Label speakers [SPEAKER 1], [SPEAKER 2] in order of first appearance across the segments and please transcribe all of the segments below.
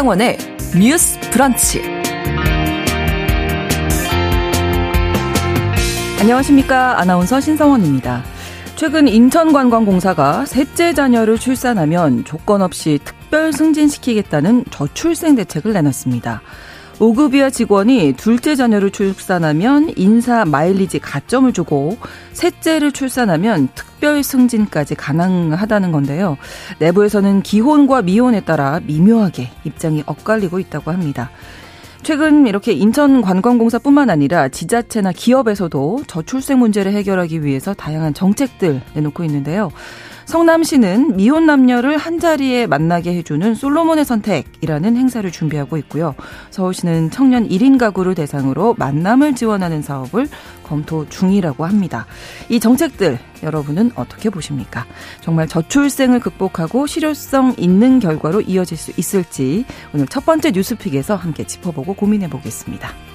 [SPEAKER 1] 신성원의 뉴스 브런치. 안녕하십니까. 아나운서 신성원입니다. 최근 인천관광공사가 셋째 자녀를 출산하면 조건 없이 특별 승진시키겠다는 저출생 대책을 내놨습니다. 5급 이하 직원이 둘째 자녀를 출산하면 인사 마일리지 가점을 주고 셋째를 출산하면 특별 승진까지 가능하다는 건데요. 내부에서는 기혼과 미혼에 따라 미묘하게 입장이 엇갈리고 있다고 합니다. 최근 이렇게 인천관광공사뿐만 아니라 지자체나 기업에서도 저출생 문제를 해결하기 위해서 다양한 정책들 내놓고 있는데요. 성남시는 미혼 남녀를 한자리에 만나게 해주는 솔로몬의 선택이라는 행사를 준비하고 있고요. 서울시는 청년 1인 가구를 대상으로 만남을 지원하는 사업을 검토 중이라고 합니다. 이 정책들 여러분은 어떻게 보십니까? 정말 저출생을 극복하고 실효성 있는 결과로 이어질 수 있을지 오늘 첫 번째 뉴스픽에서 함께 짚어보고 고민해 보겠습니다.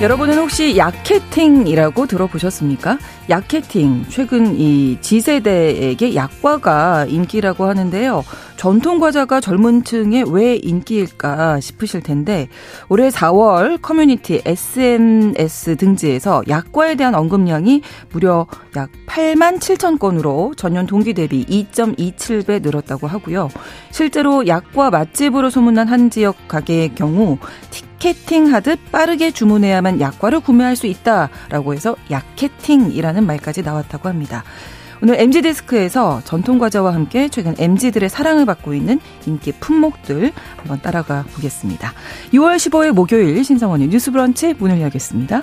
[SPEAKER 1] 여러분은 혹시 야케팅이라고 들어보셨습니까? 야케팅. 최근 이 G세대에게 약과가 인기라고 하는데요. 전통 과자가 젊은 층에 왜 인기일까 싶으실 텐데 올해 4월 커뮤니티 SNS 등지에서 약과에 대한 언급량이 무려 약 8만 7천 건으로 전년 동기 대비 2.27배 늘었다고 하고요. 실제로 약과 맛집으로 소문난 한 지역 가게의 경우 티 켓팅 하듯 빠르게 주문해야만 약과를 구매할 수 있다라고 해서 약캐팅이라는 말까지 나왔다고 합니다. 오늘 MG데스크에서 전통 과자와 함께 최근 MG들의 사랑을 받고 있는 인기 품목들 한번 따라가 보겠습니다. 6월 15일 목요일 신성원의 뉴스 브런치 문을 열겠습니다.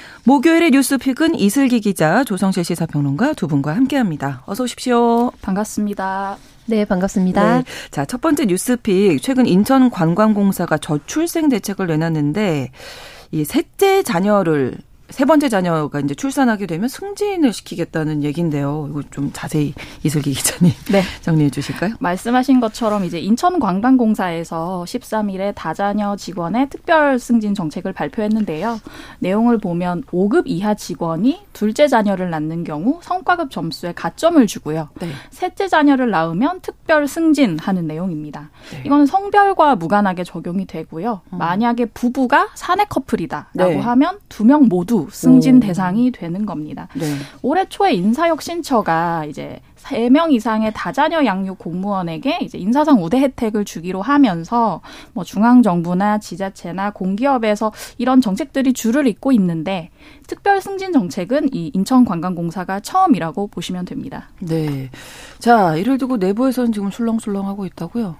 [SPEAKER 1] 목요일의 뉴스픽은 이슬기 기자, 조성실 시사평론가 두 분과 함께합니다. 어서 오십시오.
[SPEAKER 2] 반갑습니다.
[SPEAKER 3] 네, 반갑습니다. 네.
[SPEAKER 1] 자, 첫 번째 뉴스픽. 최근 인천 관광공사가 저출생 대책을 내놨는데, 이 셋째 자녀를 세 번째 자녀가 이제 출산하게 되면 승진을 시키겠다는 얘기인데요. 이거 좀 자세히 이슬기 기자님 네. 정리해 주실까요?
[SPEAKER 2] 말씀하신 것처럼 이제 인천관광공사에서 13일에 다자녀 직원의 특별 승진 정책을 발표했는데요. 내용을 보면 5급 이하 직원이 둘째 자녀를 낳는 경우 성과급 점수에 가점을 주고요. 네. 셋째 자녀를 낳으면 특별 승진하는 내용입니다. 네. 이거는 성별과 무관하게 적용이 되고요. 음. 만약에 부부가 사내 커플이다라고 네. 하면 두 명 모두 승진 오. 대상이 되는 겁니다. 네. 올해 초에 인사혁신처가 이제 3명 이상의 다자녀 양육 공무원에게 이제 인사상 우대 혜택을 주기로 하면서 뭐 중앙 정부나 지자체나 공기업에서 이런 정책들이 줄을 잇고 있는데 특별 승진 정책은 이 인천관광공사가 처음이라고 보시면 됩니다.
[SPEAKER 1] 네. 자, 이를 두고 내부에서는 지금 술렁술렁하고 있다고요?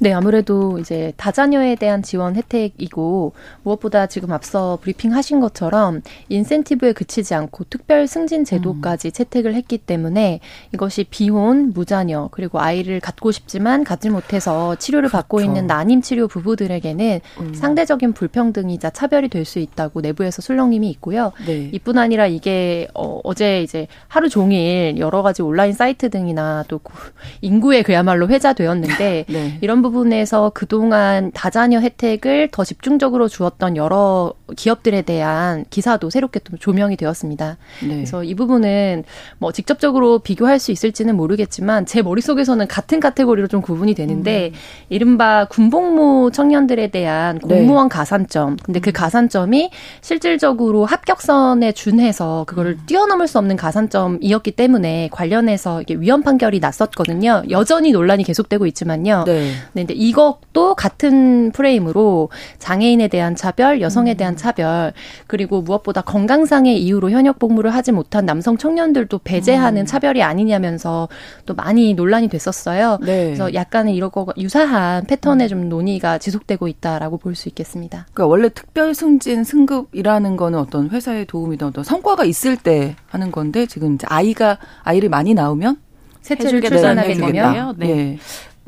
[SPEAKER 3] 네, 아무래도 이제 다자녀에 대한 지원 혜택이고 무엇보다 지금 앞서 브리핑 하신 것처럼 인센티브에 그치지 않고 특별 승진 제도까지 음. 채택을 했기 때문에 이것이 비혼, 무자녀, 그리고 아이를 갖고 싶지만 갖지 못해서 치료를 그렇죠. 받고 있는 난임 치료 부부들에게는 음. 상대적인 불평등이자 차별이 될 수 있다고 내부에서 술렁님이 있고요. 네. 이뿐 아니라 이게 어, 어제 이제 하루 종일 여러 가지 온라인 사이트 등이나 또 인구에 그야말로 회자되었는데 네. 이런 부분 부분에서 그동안 다자녀 혜택을 더 집중적으로 주었던 여러 기업들에 대한 기사도 새롭게 또 조명이 되었습니다. 네. 그래서 이 부분은 뭐 직접적으로 비교할 수 있을지는 모르겠지만 제 머릿속에서는 같은 카테고리로 좀 구분이 되는데 음. 이른바 군복무 청년들에 대한 네. 공무원 네. 가산점. 근데 그 음. 가산점이 실질적으로 합격선에 준해서 그거를 음. 뛰어넘을 수 없는 가산점이었기 때문에 관련해서 이게 위헌 판결이 났었거든요. 여전히 논란이 계속되고 있지만요. 네. 네, 근데 이것도 같은 프레임으로 장애인에 대한 차별, 여성에 대한 음. 차별, 그리고 무엇보다 건강상의 이유로 현역 복무를 하지 못한 남성 청년들도 배제하는 음. 차별이 아니냐면서 또 많이 논란이 됐었어요. 네. 그래서 약간의 이러고 유사한 패턴의 좀 논의가 지속되고 있다라고 볼 수 있겠습니다.
[SPEAKER 1] 그러니까 원래 특별 승진 승급이라는 거는 어떤 회사의 도움이든 어떤 성과가 있을 때 하는 건데 지금 이제 아이가 아이를 많이 낳으면
[SPEAKER 3] 셋째를 출산하게 되면
[SPEAKER 2] 네. 네.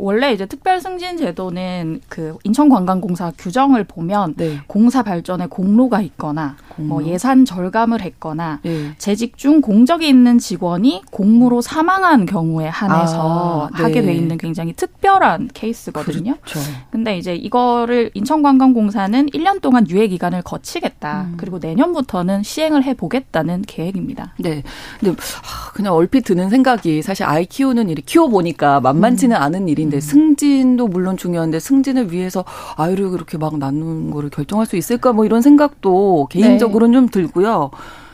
[SPEAKER 2] 원래 이제 특별 승진 제도는 그 인천관광공사 규정을 보면 네. 공사 발전에 공로가 있거나 공로. 뭐 예산 절감을 했거나 네. 재직 중 공적이 있는 직원이 공무로 사망한 경우에 한해서 아, 네. 하게 돼 있는 굉장히 특별한 케이스거든요. 그렇죠. 근데 이제 이거를 인천관광공사는 1년 동안 유예 기간을 거치겠다. 음. 그리고 내년부터는 시행을 해 보겠다는 계획입니다.
[SPEAKER 1] 네. 근데 그냥 얼핏 드는 생각이 사실 아이 키우는 일이 키워 보니까 만만치는 음. 않은 일인데 음. 승진도 물론 중요한데 승진을 위해서 아이를 그렇게 막 낳는 거를 결정할 수 있을까 뭐 이런 생각도 개인적으로 개인적으로는 좀 들고요.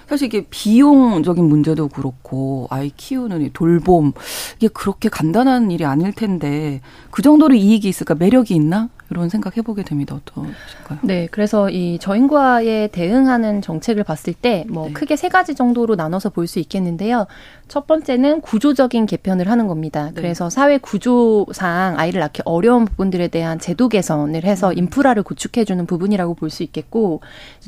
[SPEAKER 1] 사실 이게 비용적인 문제도 그렇고 아이 키우는 이 돌봄 이게 그렇게 간단한 일이 아닐 텐데 그 정도로 이익이 있을까 매력이 있나 이런 생각 해보게 됩니다. 어떠실까요?
[SPEAKER 3] 네, 그래서 이 저인과에 대응하는 정책을 봤을 때뭐 네. 크게 세 가지 정도로 나눠서 볼 수 있겠는데요. 첫 번째는 구조적인 개편을 하는 겁니다. 네. 그래서 사회 구조상 아이를 낳기 어려운 부분들에 대한 제도 개선을 해서 음. 인프라를 구축해주는 부분이라고 볼 수 있겠고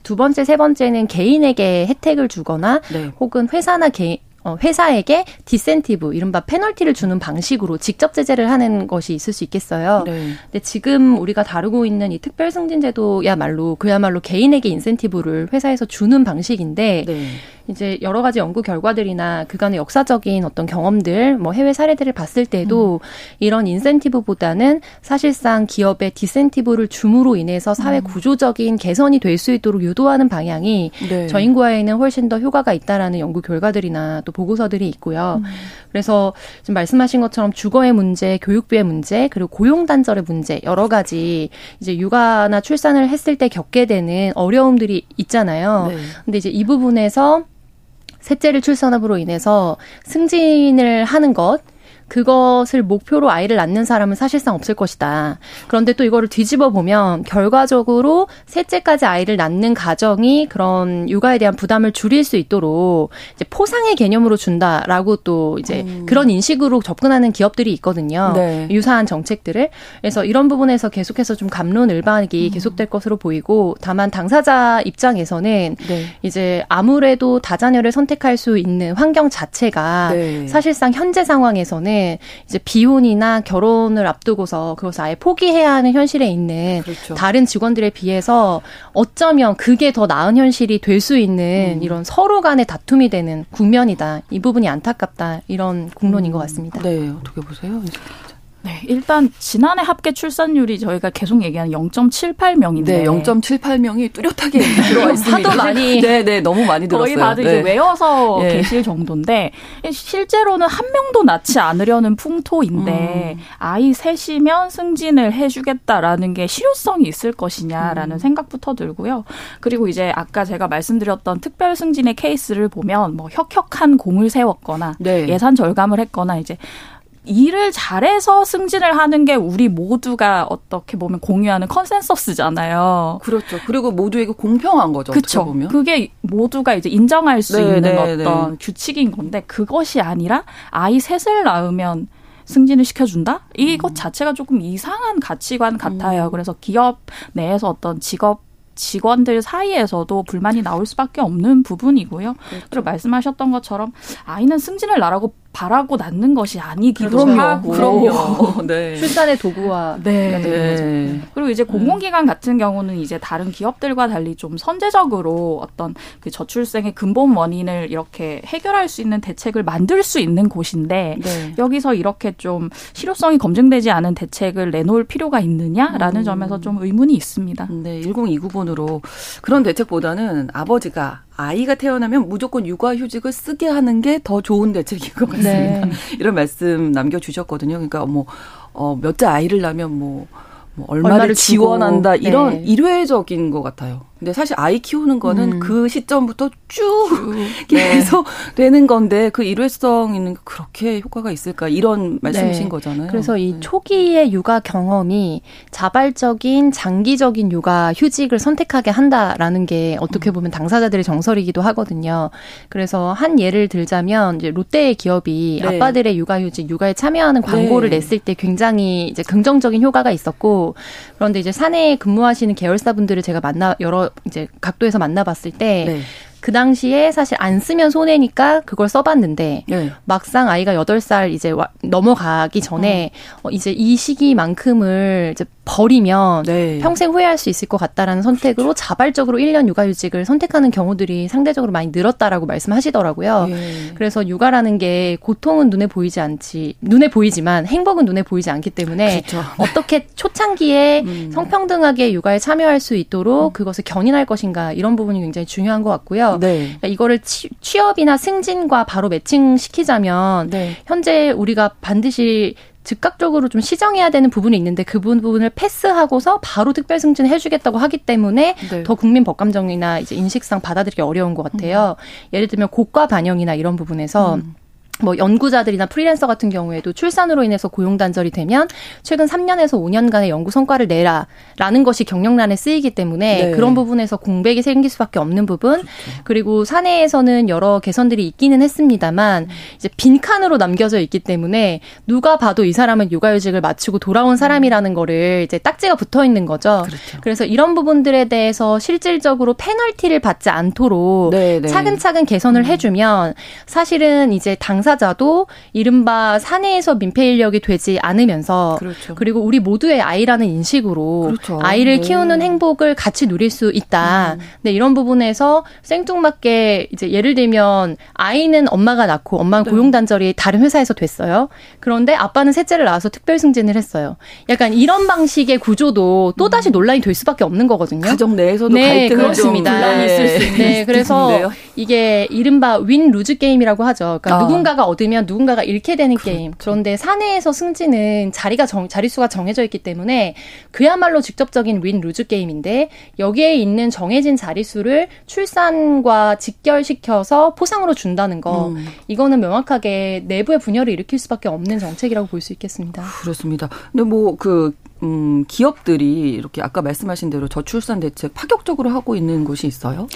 [SPEAKER 3] 두 번째, 세 번째는 개인에게 혜택을 주거나 네. 혹은 회사나 개인 어, 회사에게 disincentive, 이른바 페널티를 주는 방식으로 직접 제재를 하는 것이 있을 수 있겠어요. 네. 근데 지금 우리가 다루고 있는 이 특별 승진 제도야말로 그야말로 개인에게 인센티브를 회사에서 주는 방식인데 네. 이제 여러 가지 연구 결과들이나 그간의 역사적인 어떤 경험들, 뭐 해외 사례들을 봤을 때도 음. 이런 인센티브보다는 사실상 기업의 disincentive를 줌으로 인해서 사회 음. 구조적인 개선이 될 수 있도록 유도하는 방향이 네. 저인구화에는 훨씬 더 효과가 있다라는 연구 결과들이나 또 보고서들이 있고요. 음. 그래서 지금 말씀하신 것처럼 주거의 문제, 교육비의 문제, 그리고 고용 단절의 문제 여러 가지 이제 육아나 출산을 했을 때 겪게 되는 어려움들이 있잖아요. 네. 근데 이제 이 부분에서 셋째를 출산함으로 인해서 승진을 하는 것 그것을 목표로 아이를 낳는 사람은 사실상 없을 것이다. 그런데 또 이거를 뒤집어 보면 결과적으로 셋째까지 아이를 낳는 가정이 그런 육아에 대한 부담을 줄일 수 있도록 이제 포상의 개념으로 준다라고 또 이제 음. 그런 인식으로 접근하는 기업들이 있거든요. 네. 유사한 정책들을. 그래서 이런 부분에서 계속해서 좀 감론을박이 음. 계속될 것으로 보이고 다만 당사자 입장에서는 네. 이제 아무래도 다자녀를 선택할 수 있는 환경 자체가 네. 사실상 현재 상황에서는 이제 비혼이나 결혼을 앞두고서 그것을 아예 포기해야 하는 현실에 있는 그렇죠. 다른 직원들에 비해서 어쩌면 그게 더 나은 현실이 될 수 있는 음. 이런 서로 간의 다툼이 되는 국면이다. 이 부분이 안타깝다. 이런 국론인 음. 것 같습니다.
[SPEAKER 1] 네, 어떻게 보세요?
[SPEAKER 2] 네, 일단 지난해 합계 출산율이 저희가 계속 얘기하는 0.78명인데 네,
[SPEAKER 1] 0.78명이 뚜렷하게 들어와 있습니다.
[SPEAKER 2] 하도 많이
[SPEAKER 1] 네, 네, 너무 많이 들었어요.
[SPEAKER 2] 거의 다들
[SPEAKER 1] 네.
[SPEAKER 2] 이제 외워서 네. 계실 정도인데 실제로는 한 명도 낳지 않으려는 풍토인데 음. 아이 셋이면 승진을 해 주겠다라는 게 실효성이 있을 것이냐라는 음. 생각부터 들고요. 그리고 이제 아까 제가 말씀드렸던 특별 승진의 케이스를 보면 뭐 혁혁한 공을 세웠거나 네. 예산 절감을 했거나 이제 일을 잘해서 승진을 하는 게 우리 모두가 어떻게 보면 공유하는 컨센서스잖아요.
[SPEAKER 1] 그렇죠. 그리고 모두에게 공평한 거죠.
[SPEAKER 2] 그렇죠. 보면. 그게 모두가 이제 인정할 수 네, 있는 네, 어떤 네. 규칙인 건데 그것이 아니라 아이 셋을 낳으면 승진을 시켜준다? 이것 음. 자체가 조금 이상한 가치관 같아요. 음. 그래서 기업 내에서 어떤 직업 직원들 사이에서도 불만이 나올 수밖에 없는 부분이고요. 그렇죠. 그리고 말씀하셨던 것처럼 아이는 승진을 나라고 바라고 낳는 것이 아니기도 그럼요, 하고
[SPEAKER 1] 그럼요. 네.
[SPEAKER 3] 출산의 도구화 네. 네.
[SPEAKER 2] 그리고 이제 공공기관 같은 경우는 이제 다른 기업들과 달리 좀 선제적으로 어떤 그 저출생의 근본 원인을 이렇게 해결할 수 있는 대책을 만들 수 있는 곳인데 네. 여기서 이렇게 좀 실효성이 검증되지 않은 대책을 내놓을 필요가 있느냐라는 음. 점에서 좀 의문이 있습니다.
[SPEAKER 1] 네, 1029번으로 그런 대책보다는 아버지가 아이가 태어나면 무조건 육아휴직을 쓰게 하는 게 더 좋은 대책인 것 같습니다. 네. 이런 말씀 남겨주셨거든요. 그러니까 뭐, 어, 몇째 아이를 낳으면 뭐, 뭐 얼마를, 얼마를 지원한다. 이런 네. 일회적인 것 같아요. 근데 사실 아이 키우는 거는 음. 그 시점부터 쭉, 계속 네. 되는 건데 그 일회성 있는 그렇게 효과가 있을까 이런 말씀이신 네. 거잖아요.
[SPEAKER 3] 그래서 이 네. 초기의 육아 경험이 자발적인 장기적인 육아 휴직을 선택하게 한다라는 게 어떻게 음. 보면 당사자들의 정설이기도 하거든요. 그래서 한 예를 들자면 이제 롯데의 기업이 네. 아빠들의 육아 휴직, 육아에 참여하는 광고를 네. 냈을 때 굉장히 이제 긍정적인 효과가 있었고 그런데 이제 사내에 근무하시는 계열사분들을 제가 만나 여러 이제 각도에서 만나봤을 때. 네. 그 당시에 사실 안 쓰면 손해니까 그걸 써봤는데 네. 막상 아이가 여덟 살 이제 넘어가기 전에 어. 어, 이제 이 시기만큼을 이제 버리면 네. 평생 후회할 수 있을 것 같다라는 선택으로 그렇죠. 자발적으로 1년 육아휴직을 선택하는 경우들이 상대적으로 많이 늘었다라고 말씀하시더라고요. 예. 그래서 육아라는 게 고통은 눈에 보이지 않지 눈에 보이지만 행복은 눈에 보이지 않기 때문에 그렇죠. 어떻게 초창기에 음. 성평등하게 육아에 참여할 수 있도록 음. 그것을 견인할 것인가 이런 부분이 굉장히 중요한 것 같고요. 네. 그러니까 이거를 취, 업이나 승진과 바로 매칭시키자면 네. 현재 우리가 반드시 즉각적으로 좀 시정해야 되는 부분이 있는데 그 부분을 패스하고서 바로 특별 승진 해주겠다고 하기 때문에 네. 더 국민 법감정이나 이제 인식상 받아들이기 어려운 것 같아요. 음. 예를 들면 고가 반영이나 이런 부분에서 음. 뭐 연구자들이나 프리랜서 같은 경우에도 출산으로 인해서 고용 단절이 되면 최근 3년에서 5년간의 연구 성과를 내라라는 것이 경력란에 쓰이기 때문에 네. 그런 부분에서 공백이 생길 수밖에 없는 부분 그렇죠. 그리고 사내에서는 여러 개선들이 있기는 했습니다만 이제 빈칸으로 남겨져 있기 때문에 누가 봐도 이 사람은 육아휴직을 마치고 돌아온 사람이라는 거를 이제 딱지가 붙어 있는 거죠. 그렇죠. 그래서 이런 부분들에 대해서 실질적으로 페널티를 받지 않도록 네, 네. 차근차근 개선을 음. 해주면 사실은 이제 당사 당사자도 이른바 사내에서 민폐 인력이 되지 않으면서 그렇죠. 그리고 우리 모두의 아이라는 인식으로 그렇죠. 아이를 네. 키우는 행복을 같이 누릴 수 있다. 음. 네, 이런 부분에서 생뚱맞게 이제 예를 들면 아이는 엄마가 낳고 엄마는 네. 고용 단절이 다른 회사에서 됐어요. 그런데 아빠는 셋째를 낳아서 특별 승진을 했어요. 약간 이런 방식의 구조도 또 다시 음. 논란이 될 수밖에 없는 거거든요.
[SPEAKER 1] 가정 내에서도
[SPEAKER 3] 네, 그렇습니다. 네. 있을 수 있는 네, 그래서 이게 이른바 win-lose 게임이라고 하죠. 그러니까 아. 누군가가 누군가가 얻으면 누군가가 잃게 되는 그렇죠. 게임. 그런데 사내에서 승진은 자리가 정, 자릿수가 정해져 있기 때문에 그야말로 직접적인 win-lose 게임인데 여기에 있는 정해진 자릿수를 출산과 직결시켜서 포상으로 준다는 거. 음. 이거는 명확하게 내부의 분열을 일으킬 수밖에 없는 정책이라고 볼 수 있겠습니다.
[SPEAKER 1] 그렇습니다. 근데 뭐그 음, 기업들이 이렇게 아까 말씀하신 대로 저출산 대책 파격적으로 하고 있는 곳이 있어요?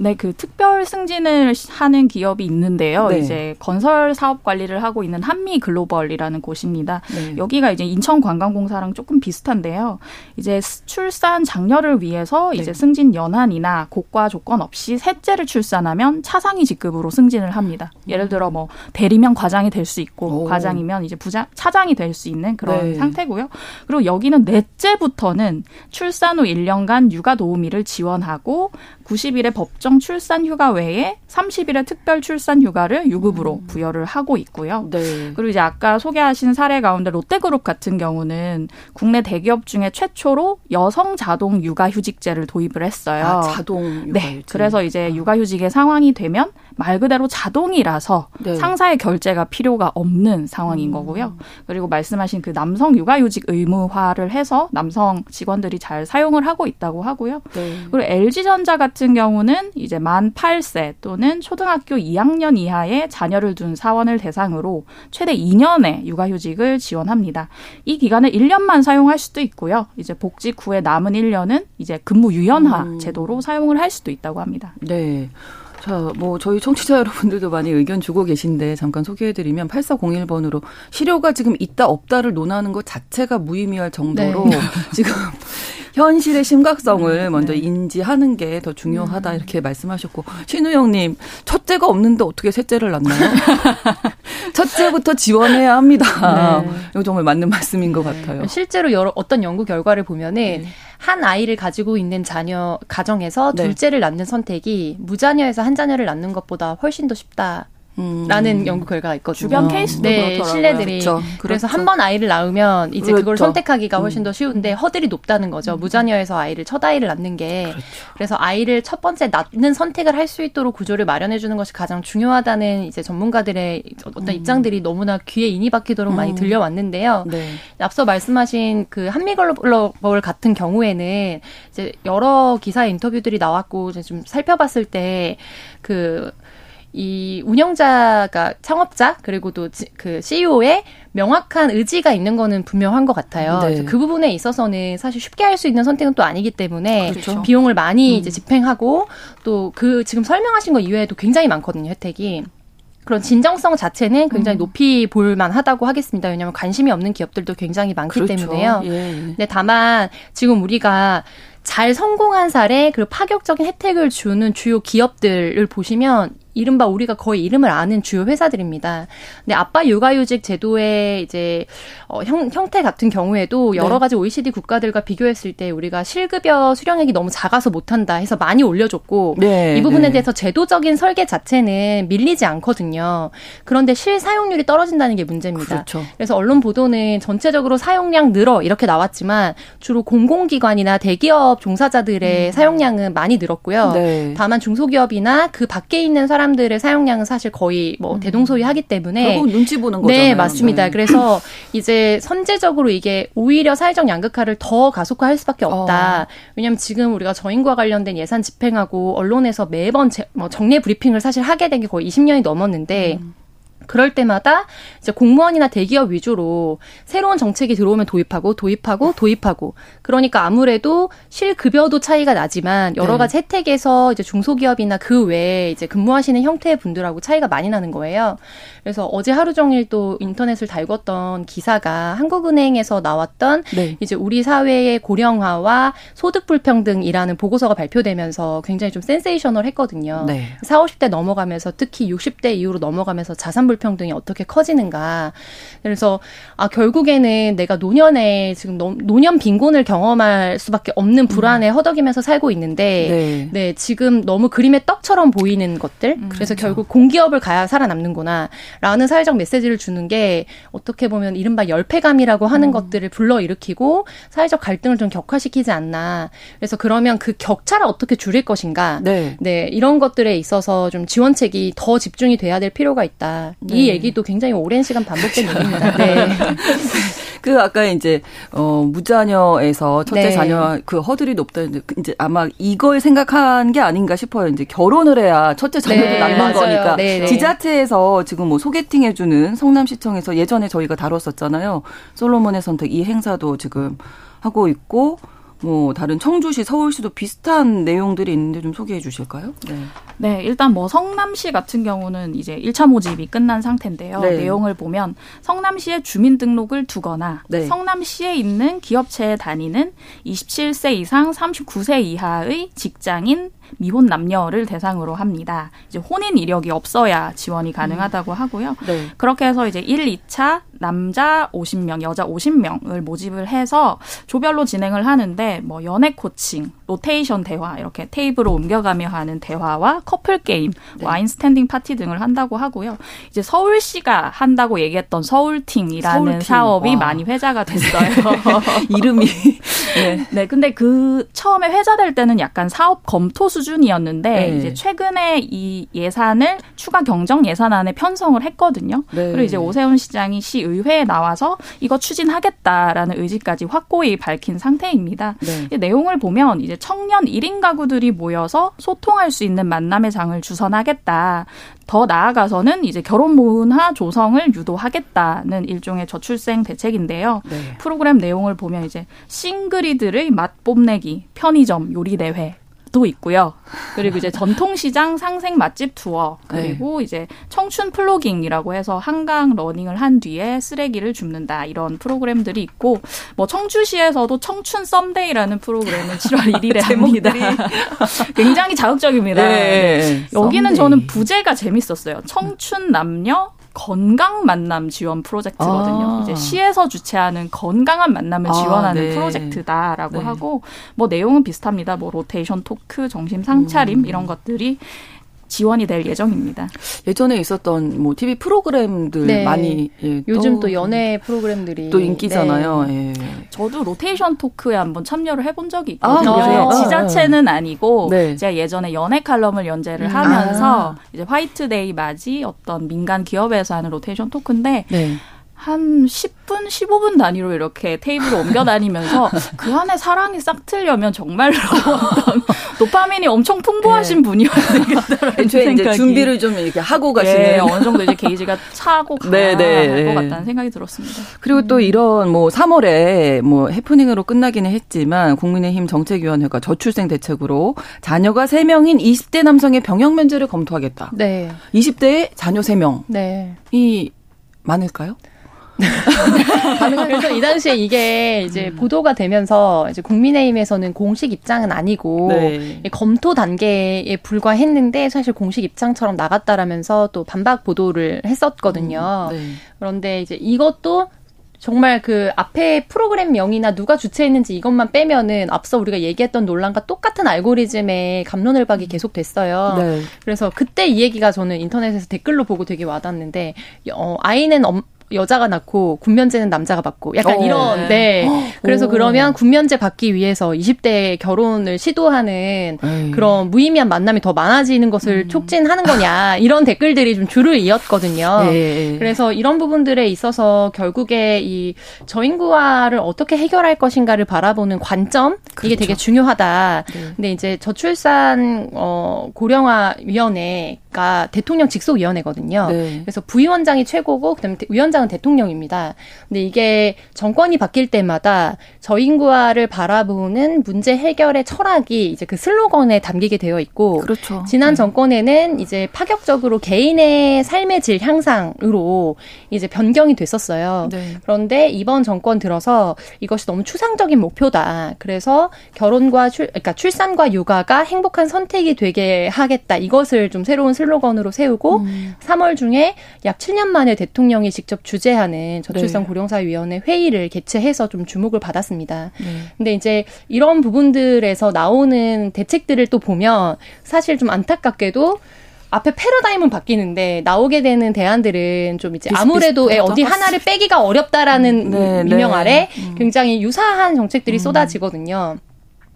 [SPEAKER 2] 네, 그 특별 승진을 하는 기업이 있는데요. 네. 이제 건설 사업 관리를 하고 있는 한미 글로벌이라는 곳입니다. 네. 여기가 이제 인천관광공사랑 조금 비슷한데요. 이제 출산 장려를 위해서 네. 이제 승진 연한이나 고과 조건 없이 셋째를 출산하면 차상위 직급으로 승진을 합니다. 음. 예를 들어 뭐 대리면 과장이 될 수 있고 오. 과장이면 이제 부장 차장이 될 수 있는 그런 네. 상태고요. 그리고 여기는 넷째부터는 출산 후 1년간 육아 도우미를 지원하고 90일의 법정 출산 휴가 외에 30일의 특별 출산 휴가를 유급으로 음. 부여를 하고 있고요. 네. 그리고 이제 아까 소개하신 사례 가운데 롯데그룹 같은 경우는 국내 대기업 중에 최초로 여성 자동 육아휴직제를 도입을 했어요.
[SPEAKER 1] 아, 자동 육아휴직. 네.
[SPEAKER 2] 그래서 이제 아. 육아휴직의 상황이 되면 말 그대로 자동이라서 네. 상사의 결제가 필요가 없는 상황인 음. 거고요. 그리고 말씀하신 그 남성 육아휴직 의무화를 해서 남성 직원들이 잘 사용을 하고 있다고 하고요. 네. 그리고 LG전자 같은 경우는 이제 만 8세 또는 초등학교 2학년 이하의 자녀를 둔 사원을 대상으로 최대 2년의 육아휴직을 지원합니다. 이 기간을 1년만 사용할 수도 있고요. 이제 복직 후에 남은 1년은 이제 근무 유연화 음. 제도로 사용을 할 수도 있다고 합니다.
[SPEAKER 1] 네. 자, 뭐 저희 청취자 여러분들도 많이 의견 주고 계신데 잠깐 소개해드리면 8401번으로 실효가 지금 있다 없다를 논하는 것 자체가 무의미할 정도로 네. 지금 현실의 심각성을 네. 먼저 인지하는 게 더 중요하다 음. 이렇게 말씀하셨고 신우영님 첫째가 없는데 어떻게 셋째를 낳나요? 첫째부터 지원해야 합니다. 네. 이거 정말 맞는 말씀인 것 같아요.
[SPEAKER 3] 실제로 여러 어떤 연구 결과를 보면은 네. 한 아이를 가지고 있는 자녀 가정에서 네. 둘째를 낳는 선택이 무자녀에서 한 자녀를 낳는 것보다 훨씬 더 쉽다. 라는 음. 연구 결과가 있거든요.
[SPEAKER 2] 주변 케이스도
[SPEAKER 3] 네,
[SPEAKER 2] 그렇더라고요.
[SPEAKER 3] 신뢰들이
[SPEAKER 1] 그렇죠.
[SPEAKER 3] 그래서
[SPEAKER 1] 그렇죠.
[SPEAKER 3] 한번 아이를 낳으면 이제
[SPEAKER 1] 그렇죠.
[SPEAKER 3] 그걸 선택하기가 훨씬
[SPEAKER 1] 음.
[SPEAKER 3] 더 쉬운데 허들이 높다는 거죠. 무자녀에서 아이를 첫 아이를 낳는 게
[SPEAKER 1] 그렇죠.
[SPEAKER 3] 그래서 아이를 첫 번째 낳는 선택을 할 수 있도록 구조를 마련해 주는 것이 가장 중요하다는 이제 전문가들의 어떤 입장들이 너무나 귀에 인이 박히도록 많이
[SPEAKER 1] 음.
[SPEAKER 3] 들려왔는데요.
[SPEAKER 1] 네.
[SPEAKER 3] 앞서 말씀하신 그 한미글로벌 같은 경우에는 이제 여러 기사 인터뷰들이 나왔고 이제 좀 살펴봤을 때그 이 운영자가 창업자 그리고 또 그 CEO의 명확한 의지가 있는 거는 분명한 것 같아요.
[SPEAKER 1] 네.
[SPEAKER 3] 그래서 그 부분에 있어서는 사실 쉽게 할 수 있는 선택은 또 아니기 때문에
[SPEAKER 1] 그렇죠.
[SPEAKER 3] 비용을 많이
[SPEAKER 1] 음.
[SPEAKER 3] 이제 집행하고 또 그 지금 설명하신 거 이외에도 굉장히 많거든요 혜택이. 그런 진정성 자체는 굉장히
[SPEAKER 1] 음.
[SPEAKER 3] 높이 볼 만 하다고 하겠습니다. 왜냐하면 관심이 없는 기업들도 굉장히 많기
[SPEAKER 1] 그렇죠.
[SPEAKER 3] 때문에요.
[SPEAKER 1] 예.
[SPEAKER 3] 근데 다만 지금 우리가 잘 성공한 사례 그리고 파격적인 혜택을 주는 주요 기업들을 보시면 이른바 우리가 거의 이름을 아는 주요 회사들입니다. 근데 아빠 육아휴직 제도의 이제 어, 형, 형태 같은 경우에도 여러
[SPEAKER 1] 네.
[SPEAKER 3] 가지 OECD 국가들과 비교했을 때 우리가 실급여 수령액이 너무 작아서 못한다 해서 많이 올려줬고
[SPEAKER 1] 네,
[SPEAKER 3] 이 부분에
[SPEAKER 1] 네.
[SPEAKER 3] 대해서 제도적인 설계 자체는 밀리지 않거든요. 그런데 실 사용률이 떨어진다는 게 문제입니다.
[SPEAKER 1] 그렇죠.
[SPEAKER 3] 그래서 언론 보도는 전체적으로 사용량 늘어 이렇게 나왔지만 주로 공공기관이나 대기업 종사자들의 사용량은 많이 늘었고요.
[SPEAKER 1] 음. 네.
[SPEAKER 3] 다만 중소기업이나 그 밖에 있는 사람 들의 사용량은 사실 거의 뭐 대동소이하기 때문에
[SPEAKER 1] 결국 눈치 보는 거잖아요.
[SPEAKER 3] 네, 맞습니다.
[SPEAKER 1] 네.
[SPEAKER 3] 그래서 이제 선제적으로 이게 오히려 사회적 양극화를 더 가속화할 수밖에 없다.
[SPEAKER 1] 어.
[SPEAKER 3] 왜냐하면 지금 우리가 저인과 관련된 예산 집행하고 언론에서 매번 제, 뭐 정례 브리핑을 사실 하게 된 게 거의 20년이 넘었는데
[SPEAKER 1] 음.
[SPEAKER 3] 그럴 때마다 이제 공무원이나 대기업 위주로 새로운 정책이 들어오면 도입하고 도입하고 도입하고 그러니까 아무래도 실급여도 차이가 나지만 여러
[SPEAKER 1] 네.
[SPEAKER 3] 가지 혜택에서 이제 중소기업이나 그 외에 이제 근무하시는 형태의 분들하고 차이가 많이 나는 거예요. 그래서 어제 하루 종일 또 인터넷을 달궜던 기사가 한국은행에서 나왔던
[SPEAKER 1] 네.
[SPEAKER 3] 이제 우리 사회의 고령화와 소득 불평등이라는 보고서가 발표되면서 굉장히 좀 sensational 했거든요.
[SPEAKER 1] 네.
[SPEAKER 3] 40, 50대 넘어가면서 특히 60대 이후로 넘어가면서 자산 불평등이 어떻게 커지는가. 그래서 아 결국에는 내가 노년에 지금 노, 노년 빈곤을 경험할 수밖에 없는 불안에 허덕이면서 살고 있는데
[SPEAKER 1] 네.
[SPEAKER 3] 네, 지금 너무 그림의 떡처럼 보이는 것들. 그래서 결국 공기업을 가야 살아남는구나. 라는 사회적 메시지를 주는 게 어떻게 보면 이른바 열패감이라고 하는 것들을 불러일으키고 사회적 갈등을 좀 격화시키지 않나. 그래서 그러면 그 격차를 어떻게 줄일 것인가.
[SPEAKER 1] 네.
[SPEAKER 3] 네, 이런 것들에 있어서 좀 지원책이 더 집중이 돼야 될 필요가 있다.
[SPEAKER 1] 네.
[SPEAKER 3] 이 얘기도 굉장히 오랜 시간 반복된 얘기입니다. 네.
[SPEAKER 1] 그 아까 이제 어 무자녀에서 첫째
[SPEAKER 3] 네.
[SPEAKER 1] 자녀 그 허들이 높다는데 그 이제 아마 이걸 생각한 게 아닌가 싶어요. 이제 결혼을 해야 첫째 자녀도
[SPEAKER 3] 네,
[SPEAKER 1] 낳는
[SPEAKER 3] 맞아요.
[SPEAKER 1] 거니까
[SPEAKER 3] 네, 네.
[SPEAKER 1] 지자체에서 지금 뭐 소개팅 해주는 성남시청에서 예전에 저희가 다뤘었잖아요. 솔로몬의 선택 이 행사도 지금 하고 있고 뭐 다른 청주시, 서울시도 비슷한 내용들이 있는데 좀 소개해 주실까요? 네.
[SPEAKER 2] 네, 일단 뭐 성남시 같은 경우는 이제 1차 모집이 끝난 상태인데요.
[SPEAKER 1] 네.
[SPEAKER 2] 내용을 보면 성남시에 주민등록을 두거나
[SPEAKER 1] 네.
[SPEAKER 2] 성남시에 있는 기업체에 다니는 27세 이상 39세 이하의 직장인 미혼 남녀를 대상으로 합니다. 이제 혼인 이력이 없어야 지원이 가능하다고 하고요.
[SPEAKER 1] 네.
[SPEAKER 2] 그렇게 해서 이제 1, 2차 남자 50명, 여자 50명을 모집을 해서 조별로 진행을 하는데 뭐 연애 코칭, 로테이션 대화 이렇게 테이블을 옮겨가며 하는 대화와 커플 게임,
[SPEAKER 1] 네.
[SPEAKER 2] 와인 standing 파티 등을 한다고 하고요. 이제 서울시가 한다고 얘기했던 서울팅이라는
[SPEAKER 1] 서울팅.
[SPEAKER 2] 사업이
[SPEAKER 1] 와.
[SPEAKER 2] 많이 회자가 됐어요.
[SPEAKER 1] 이름이 네.
[SPEAKER 2] 네, 근데 그 처음에 회자될 때는 약간 사업 검토 수준이었는데
[SPEAKER 1] 네.
[SPEAKER 2] 이제 최근에 이 예산을 추가 경정 예산안에 편성을 했거든요.
[SPEAKER 1] 네.
[SPEAKER 2] 그리고 이제 오세훈 시장이 시의회에 나와서 이거 추진하겠다라는 의지까지 확고히 밝힌 상태입니다.
[SPEAKER 1] 네.
[SPEAKER 2] 이 내용을 보면 이제 청년 1인 가구들이 모여서 소통할 수 있는 만남의 장을 주선하겠다. 더 나아가서는 이제 결혼 문화 조성을 유도하겠다는 일종의 저출생 대책인데요.
[SPEAKER 1] 네.
[SPEAKER 2] 프로그램 내용을 보면 이제 싱글이들의 맛 뽐내기, 편의점 요리 대회. 도 있고요. 그리고 이제 전통시장 상생 맛집 투어, 그리고 이제 청춘 plogging이라고 해서 한강 러닝을 한 뒤에 쓰레기를 줍는다 이런 프로그램들이 있고, 뭐 청주시에서도 청춘 썸데이라는 프로그램을 7월 1일에 합니다. 굉장히 자극적입니다.
[SPEAKER 1] 네.
[SPEAKER 2] 여기는
[SPEAKER 1] 썸데이.
[SPEAKER 2] 저는 부제가 재밌었어요. 청춘 남녀 건강 만남 지원 프로젝트거든요.
[SPEAKER 1] 아.
[SPEAKER 2] 이제 시에서 주최하는 건강한 만남을
[SPEAKER 1] 아,
[SPEAKER 2] 지원하는
[SPEAKER 1] 네.
[SPEAKER 2] 프로젝트다라고
[SPEAKER 1] 네.
[SPEAKER 2] 하고 뭐 내용은 비슷합니다. 뭐 로테이션 토크, 정신 상차림
[SPEAKER 1] 음.
[SPEAKER 2] 이런 것들이 지원이 될 예정입니다.
[SPEAKER 1] 예전에 있었던 뭐 TV 프로그램들 네. 많이
[SPEAKER 3] 예, 요즘 또 연애 프로그램들이
[SPEAKER 1] 또 인기잖아요. 네. 예.
[SPEAKER 2] 저도 로테이션 토크에 한번 참여를 해본 적이 아, 있거든요. 아, 지자체는 아니고 네. 제가 예전에 연애 칼럼을 연재를 음. 하면서 아. 이제 화이트데이 맞이 어떤 민간 기업에서 하는 로테이션 토크인데 네. 한 10분, 15분 단위로 이렇게 테이블을 옮겨 다니면서 그 안에 사랑이 싹 트려면 정말로 어떤 도파민이 엄청 풍부하신 네. 분이어야 되겠다라는 생각이. 이제
[SPEAKER 1] 준비를 좀 이렇게 하고 가시는. 네,
[SPEAKER 2] 어느 정도 이제 게이지가 차고 가야 네, 네. 할것 같다는 생각이 들었습니다.
[SPEAKER 1] 그리고 또 이런 뭐 3월에 뭐 해프닝으로 끝나기는 했지만 국민의힘 정책위원회가 저출생 대책으로 자녀가 3명인 20대 남성의 병역 면제를 검토하겠다. 네. 20대에 자녀 3명. 네. 이 많을까요?
[SPEAKER 3] 그래서 이 당시에 이게 이제 음. 보도가 되면서 이제 국민의힘에서는 공식 입장은 아니고 네. 검토 단계에 불과했는데 사실 공식 입장처럼 나갔다라면서 또 반박 보도를 했었거든요. 음. 네. 그런데 이제 이것도 정말 그 앞에 프로그램 명이나 누가 주최했는지 이것만 빼면은 앞서 우리가 얘기했던 논란과 똑같은 알고리즘의 감론을박이 음. 계속 됐어요. 네. 그래서 그때 이 얘기가 저는 인터넷에서 댓글로 보고 되게 와닿는데 어 아이는 엄, 여자가 낳고 군면제는 남자가 받고 약간 오. 어. 이런 네. 그래서 오. 그러면 군면제 받기 위해서 20대 결혼을 시도하는 에이. 음. 그런 무의미한 만남이 더 많아지는 것을 음. 촉진하는 거냐 이런 댓글들이 좀 줄을 이었거든요. 네. 그래서 이런 부분들에 있어서 결국에 이 저인구화를 어떻게 해결할 것인가를 바라보는 관점 그렇죠. 이게 되게 중요하다. 네. 근데 이제 저출산 어 고령화 위원회 가 대통령 직속 위원회거든요. 네. 그래서 부위원장이 최고고 그다음에 위원장 위원장은 대통령입니다. 근데 이게 정권이 바뀔 때마다 저인구화를 바라보는 문제 해결의 철학이 이제 그 슬로건에 담기게 되어 있고 그렇죠. 지난 네. 정권에는 이제 파격적으로 개인의 삶의 질 향상으로 이제 변경이 됐었어요. 네. 그런데 이번 정권 들어서 이것이 너무 추상적인 목표다. 그래서 결혼과 출 그러니까 출산과 육아가 행복한 선택이 되게 하겠다. 이것을 좀 새로운 슬로 건으로 세우고 음. 3월 중에 약 7년 만에 대통령이 직접 주재하는 저출산 네. 고령사위원회 회의를 개최해서 좀 주목을 받았습니다. 네. 근데 이제 이런 부분들에서 나오는 대책들을 또 보면 사실 좀 안타깝게도 앞에 패러다임은 바뀌는데 나오게 되는 대안들은 좀 이제 아무래도 예, 어디 하나를 빼기가 어렵다라는 음, 네, 미명 네. 아래 음. 굉장히 유사한 정책들이 음. 쏟아지거든요.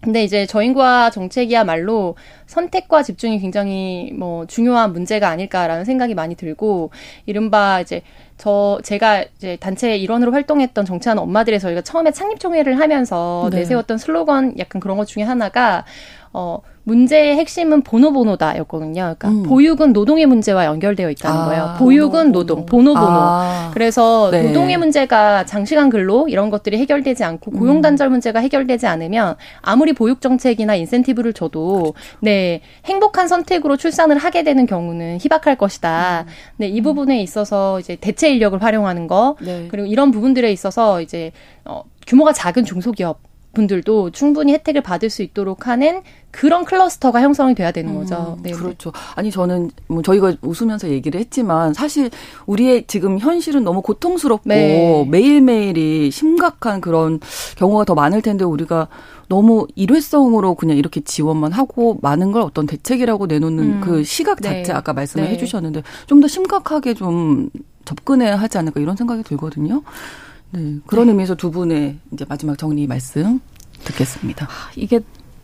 [SPEAKER 3] 근데 이제 저인구화 정책이야말로 선택과 집중이 굉장히 뭐 중요한 문제가 아닐까라는 생각이 많이 들고 이른바 이제 저 제가 이제 단체 일원으로 활동했던 정치하는 엄마들의 저희가 처음에 창립 총회를 하면서 네. 내세웠던 슬로건 약간 그런 것 중에 하나가 어 문제의 핵심은 보노보노다 였거든요. 그러니까 음. 보육은 노동의 문제와 연결되어 있다는 아, 거예요. 보육은 노동, 보노보노. 아. 그래서 네. 노동의 문제가 장시간 근로 이런 것들이 해결되지 않고 음. 고용 단절 문제가 해결되지 않으면 아무리 보육 정책이나 인센티브를 줘도 그렇죠. 네 행복한 선택으로 출산을 하게 되는 경우는 희박할 것이다. 음. 네, 이 부분에 있어서 이제 대체 인력을 활용하는 거 네. 그리고 이런 부분들에 있어서 이제 어, 규모가 작은 중소기업 분들도 충분히 혜택을 받을 수 있도록 하는 그런 클러스터가 형성이 돼야 되는 거죠.
[SPEAKER 1] 음, 네, 그렇죠. 아니 저는 뭐 저희가 웃으면서 얘기를 했지만 사실 우리의 지금 현실은 너무 고통스럽고 네. 매일매일이 심각한 그런 경우가 더 많을 텐데 우리가 너무 일회성으로 그냥 이렇게 지원만 하고 많은 걸 어떤 대책이라고 내놓는 음. 그 시각 네. 자체 네. 아까 말씀을 네. 해주셨는데 좀 더 심각하게 좀 접근해야 하지 않을까 이런 생각이 들거든요. 네. 그런 네. 의미에서 두 분의 이제 마지막 정리 말씀 듣겠습니다.
[SPEAKER 2] 이게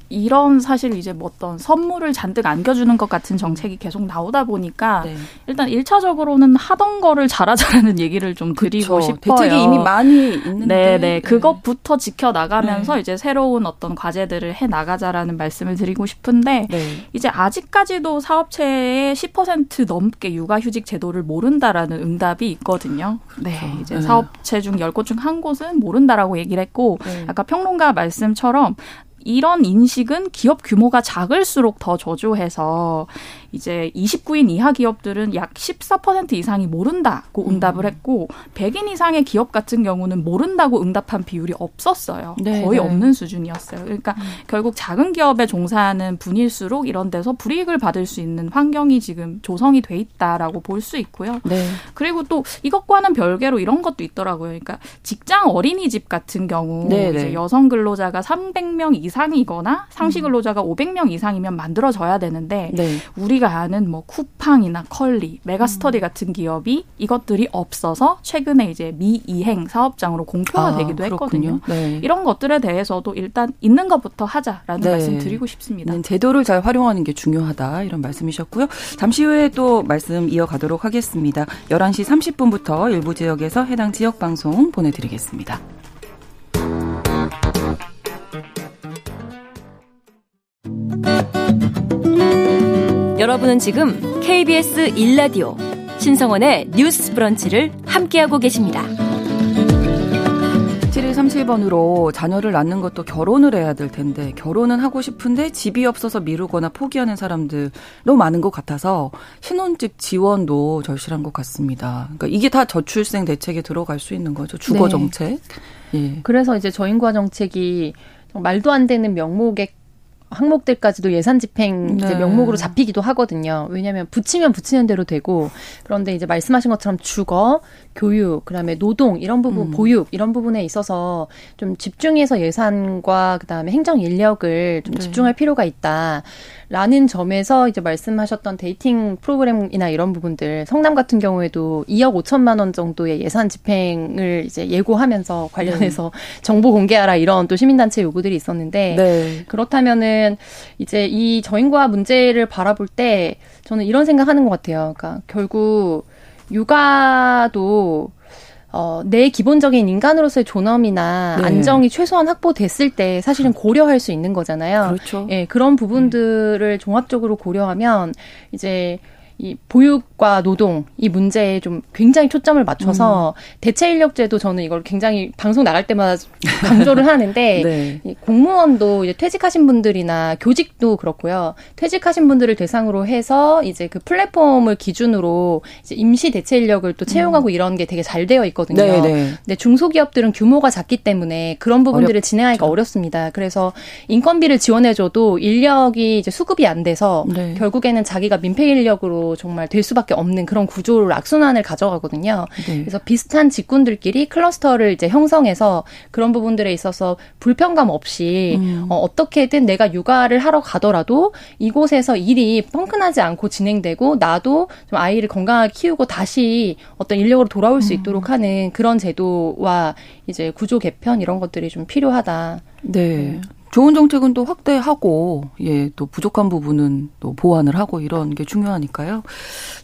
[SPEAKER 2] 이런 사실 이제 뭐 어떤 선물을 잔뜩 안겨주는 것 같은 정책이 계속 나오다 보니까 네. 일단 일차적으로는 하던 거를 잘하자라는 얘기를 좀 드리고 그쵸. 싶어요.
[SPEAKER 1] 대책이 이미 많이 있는데.
[SPEAKER 2] 네, 네. 그것부터 지켜나가면서 네. 이제 새로운 어떤 과제들을 해 나가자라는 말씀을 드리고 싶은데 네. 이제 아직까지도 사업체의 10% 넘게 육아휴직 제도를 모른다라는 응답이 있거든요. 네, 그렇죠. 네. 이제 사업체 중 10곳 중 한 곳은 모른다라고 얘기를 했고 네. 아까 평론가 말씀처럼 이런 인식은 기업 규모가 작을수록 더 저조해서 이제 29인 이하 기업들은 약 14% 이상이 모른다고 음. 응답을 했고 100인 이상의 기업 같은 경우는 모른다고 응답한 비율이 없었어요. 네, 거의 네. 없는 수준이었어요. 그러니까 음. 결국 작은 기업에 종사하는 분일수록 이런 데서 불이익을 받을 수 있는 환경이 지금 조성이 돼 있다라고 볼 수 있고요. 네. 그리고 또 이것과는 별개로 이런 것도 있더라고요. 그러니까 직장 어린이집 같은 경우 네, 이제 네. 여성 근로자가 300명 이상 이상이거나 상시 근로자가 음. 500명 이상이면 만들어져야 되는데 네. 우리가 아는 뭐 쿠팡이나 컬리, 메가스터디 음. 같은 기업이 이것들이 없어서 최근에 이제 미이행 사업장으로 공표가 되기도 아, 했거든요. 네. 이런 것들에 대해서도 일단 있는 것부터 하자라는 네. 말씀 드리고 싶습니다.
[SPEAKER 1] 네, 제도를 잘 활용하는 게 중요하다 이런 말씀이셨고요. 잠시 후에 또 말씀 이어가도록 하겠습니다. 11시 30분부터 일부 지역에서 해당 지역 방송 보내드리겠습니다.
[SPEAKER 4] 여러분은 지금 KBS 1라디오 신성원의 뉴스 브런치를 함께하고 계십니다.
[SPEAKER 1] 7137번으로 자녀를 낳는 것도 결혼을 해야 될 텐데 결혼은 하고 싶은데 집이 없어서 미루거나 포기하는 사람들 너무 많은 것 같아서 신혼집 지원도 절실한 것 같습니다. 그러니까 이게 다 저출생 대책에 들어갈 수 있는 거죠. 주거 네. 정책.
[SPEAKER 3] 예. 그래서 이제 저인과 정책이 말도 안 되는 명목의 항목들까지도 예산 집행 네. 명목으로 잡히기도 하거든요. 왜냐하면 붙이면 붙이는 대로 되고 그런데 이제 말씀하신 것처럼 주거, 교육, 그다음에 노동 이런 부분, 음. 보육 이런 부분에 있어서 좀 집중해서 예산과 그다음에 행정 인력을 좀 네. 집중할 필요가 있다. 라는 점에서 이제 말씀하셨던 데이팅 프로그램이나 이런 부분들 성남 같은 경우에도 2억 5천만 원 정도의 예산 집행을 이제 예고하면서 관련해서 네. 정보 공개하라 이런 또 시민단체 요구들이 있었는데 네. 그렇다면은 이제 이 저 인구 문제를 바라볼 때 저는 이런 생각하는 것 같아요. 그러니까 결국 육아도 어, 내 기본적인 인간으로서의 존엄이나 네. 안정이 최소한 확보됐을 때 사실은 고려할 수 있는 거잖아요.
[SPEAKER 1] 그렇죠.
[SPEAKER 3] 예, 그런 부분들을 종합적으로 고려하면 이제 이 보육과 노동 이 문제에 좀 굉장히 초점을 맞춰서 음. 대체 인력제도 저는 이걸 굉장히 방송 나갈 때마다 강조를 하는데 네. 공무원도 이제 퇴직하신 분들이나 교직도 그렇고요. 퇴직하신 분들을 대상으로 해서 이제 그 플랫폼을 기준으로 이제 임시 대체 인력을 또 채용하고 음. 이런 게 되게 잘 되어 있거든요. 네, 네. 근데 중소기업들은 규모가 작기 때문에 그런 부분들을 어렵죠. 진행하기가 어렵습니다. 그래서 인건비를 지원해줘도 인력이 이제 수급이 안 돼서 네. 결국에는 자기가 민폐 인력으로 정말 될 수밖에 없는 그런 구조를 악순환을 가져가거든요. 네. 그래서 비슷한 직군들끼리 클러스터를 이제 형성해서 그런 부분들에 있어서 불편감 없이 음. 어, 어떻게든 내가 육아를 하러 가더라도 이곳에서 일이 펑크나지 않고 진행되고 나도 좀 아이를 건강하게 키우고 다시 어떤 인력으로 돌아올 수 음. 있도록 하는 그런 제도와 이제 구조 개편 이런 것들이 좀 필요하다.
[SPEAKER 1] 네. 음. 좋은 정책은 또 확대하고, 예, 또 부족한 부분은 또 보완을 하고 이런 게 중요하니까요.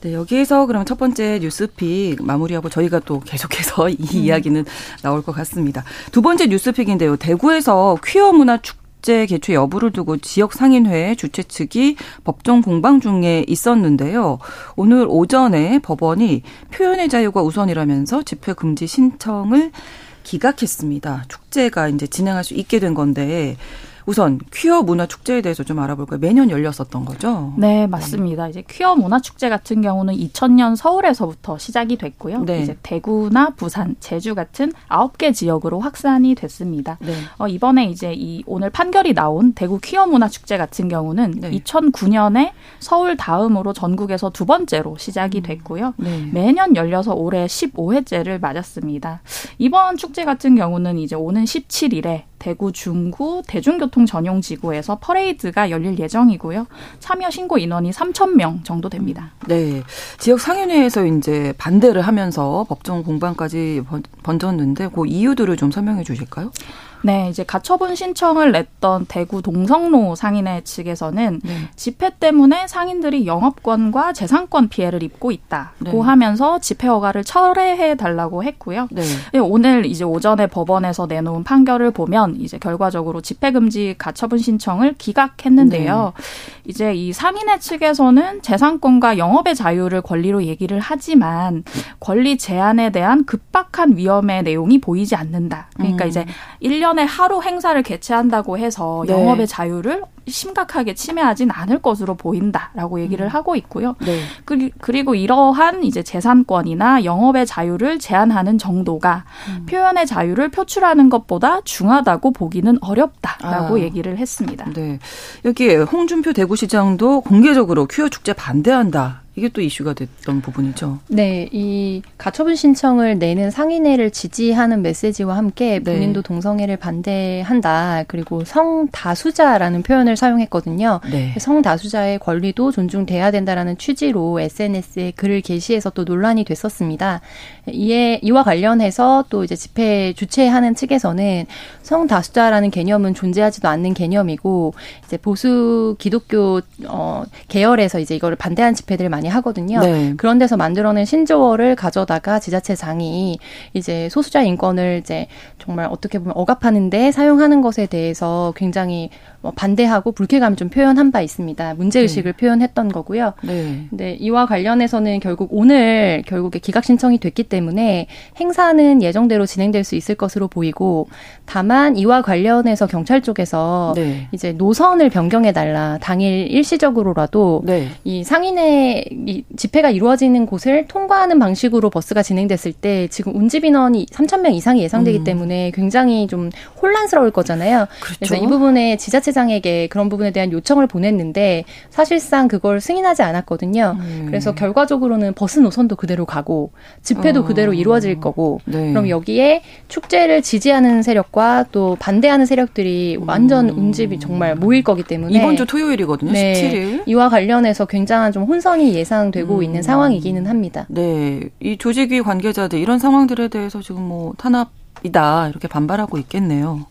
[SPEAKER 1] 네, 여기에서 그러면 첫 번째 뉴스픽 마무리하고 저희가 또 계속해서 이 음. 이야기는 나올 것 같습니다. 두 번째 뉴스픽인데요. 대구에서 퀴어 문화 축제 개최 여부를 두고 지역 상인회 주최 측이 법정 공방 중에 있었는데요. 오늘 오전에 법원이 표현의 자유가 우선이라면서 집회 금지 신청을 기각했습니다. 축제가 이제 진행할 수 있게 된 건데 우선 퀴어 문화 축제에 대해서 좀 알아볼까요? 매년 열렸었던 거죠?
[SPEAKER 2] 네, 맞습니다. 이제 퀴어 문화 축제 같은 경우는 2000년 서울에서부터 시작이 됐고요. 네. 이제 대구나 부산, 제주 같은 9개 지역으로 확산이 됐습니다. 네. 어, 이번에 이제 이 오늘 판결이 나온 대구 퀴어 문화 축제 같은 경우는 네. 2009년에 서울 다음으로 전국에서 두 번째로 시작이 음. 됐고요. 네. 매년 열려서 올해 15회째를 맞았습니다. 이번 축제 같은 경우는 이제 오는 17일에 대구 중구 대중교통 전용 지구에서 퍼레이드가 열릴 예정이고요. 참여 신고 인원이 3천 명 정도 됩니다.
[SPEAKER 1] 네. 지역 상인회에서 이제 반대를 하면서 법정 공방까지 번졌는데 그 이유들을 좀 설명해 주실까요?
[SPEAKER 2] 네, 이제 가처분 신청을 냈던 대구 동성로 상인회 측에서는 네. 집회 때문에 상인들이 영업권과 재산권 피해를 입고 있다고 네. 하면서 집회 허가를 철회해 달라고 했고요. 네. 예, 오늘 이제 오전에 법원에서 내놓은 판결을 보면 이제 결과적으로 집회 금지 가처분 신청을 기각했는데요. 네. 이제 이 상인회 측에서는 재산권과 영업의 자유를 권리로 얘기를 하지만 권리 제한에 대한 급박한 위험의 내용이 보이지 않는다. 그러니까 음. 이제 1년 1년에 하루 행사를 개최한다고 해서 네. 영업의 자유를 심각하게 침해하진 않을 것으로 보인다라고 얘기를 음. 하고 있고요. 네. 그리고 이러한 이제 재산권이나 영업의 자유를 제한하는 정도가 음. 표현의 자유를 표출하는 것보다 중하다고 보기는 어렵다라고 아. 얘기를 했습니다.
[SPEAKER 1] 네. 여기 홍준표 대구시장도 공개적으로 퀴어 축제 반대한다. 이게 또 이슈가 됐던 부분이죠.
[SPEAKER 3] 네, 이 가처분 신청을 내는 상인회를 지지하는 메시지와 함께 네. 본인도 네. 동성애를 반대한다. 그리고 성다수자라는 표현을 사용했거든요. 네. 성다수자의 권리도 존중돼야 된다라는 취지로 SNS에 글을 게시해서 또 논란이 됐었습니다. 이에 이와 관련해서 또 이제 집회 주최하는 측에서는 성다수자라는 개념은 존재하지도 않는 개념이고 이제 보수 기독교 어 계열에서 이제 이거를 반대하는 집회들을 많이 하거든요. 네. 그런 데서 만들어낸 신조어를 가져다가 지자체장이 이제 소수자 인권을 이제 정말 어떻게 보면 억압하는데 사용하는 것에 대해서 굉장히 뭐 반대하고 불쾌감을 좀 표현한 바 있습니다. 문제 의식을 네. 표현했던 거고요. 네. 근데 이와 관련해서는 결국 오늘 결국에 기각 신청이 됐기 때문에 행사는 예정대로 진행될 수 있을 것으로 보이고 다만 이와 관련해서 경찰 쪽에서 네. 이제 노선을 변경해 달라 당일 일시적으로라도 네. 이 상인의 이 집회가 이루어지는 곳을 통과하는 방식으로 버스가 진행됐을 때 지금 운집 인원이 3천 명 이상이 예상되기 음. 때문에 굉장히 좀 혼란스러울 거잖아요. 그렇죠. 그래서 이 부분에 지자체 회장에게 그런 부분에 대한 요청을 보냈는데 사실상 그걸 승인하지 않았거든요. 음. 그래서 결과적으로는 버스 노선도 그대로 가고 집회도 어. 그대로 이루어질 거고 네. 그럼 여기에 축제를 지지하는 세력과 또 반대하는 세력들이 완전 음. 운집이 정말 모일 거기 때문에
[SPEAKER 1] 이번 주 토요일이거든요. 네. 17일.
[SPEAKER 3] 이와 관련해서 굉장한 좀 혼선이 예 상되고 음. 있는 상황이기는 합니다.
[SPEAKER 1] 네. 이 조직위 관계자들 이런 상황들에 대해서 지금 뭐 탄압이다 이렇게 반발하고 있겠네요.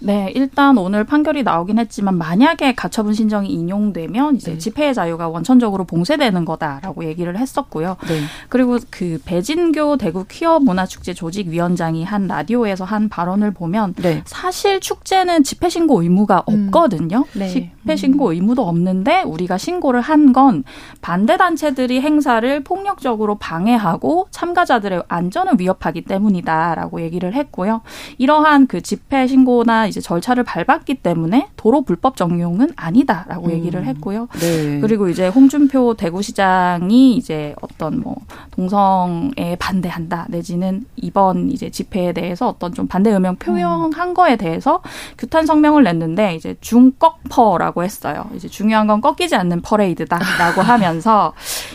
[SPEAKER 2] 네, 일단 오늘 판결이 나오긴 했지만 만약에 가처분 신청이 인용되면 이제 네. 집회의 자유가 원천적으로 봉쇄되는 거다라고 얘기를 했었고요. 네. 그리고 그 배진교 대구 퀴어 문화축제 조직위원장이 한 라디오에서 한 발언을 보면 네. 사실 축제는 집회 신고 의무가 음. 없거든요. 네. 집회 신고 의무도 없는데 우리가 신고를 한 건 반대 단체들이 행사를 폭력적으로 방해하고 참가자들의 안전을 위협하기 때문이다라고 얘기를 했고요. 이러한 그 집회 신고나 이제 절차를 밟았기 때문에 도로 불법 정용은 아니다라고 음. 얘기를 했고요. 네. 그리고 이제 홍준표 대구시장이 이제 어떤 뭐 동성에 반대한다 내지는 이번 이제 집회에 대해서 어떤 좀 반대 의명 표명한 음. 거에 대해서 규탄 성명을 냈는데 이제 중꺾퍼라고 했어요. 이제 중요한 건 꺾이지 않는 퍼레이드다라고 하면서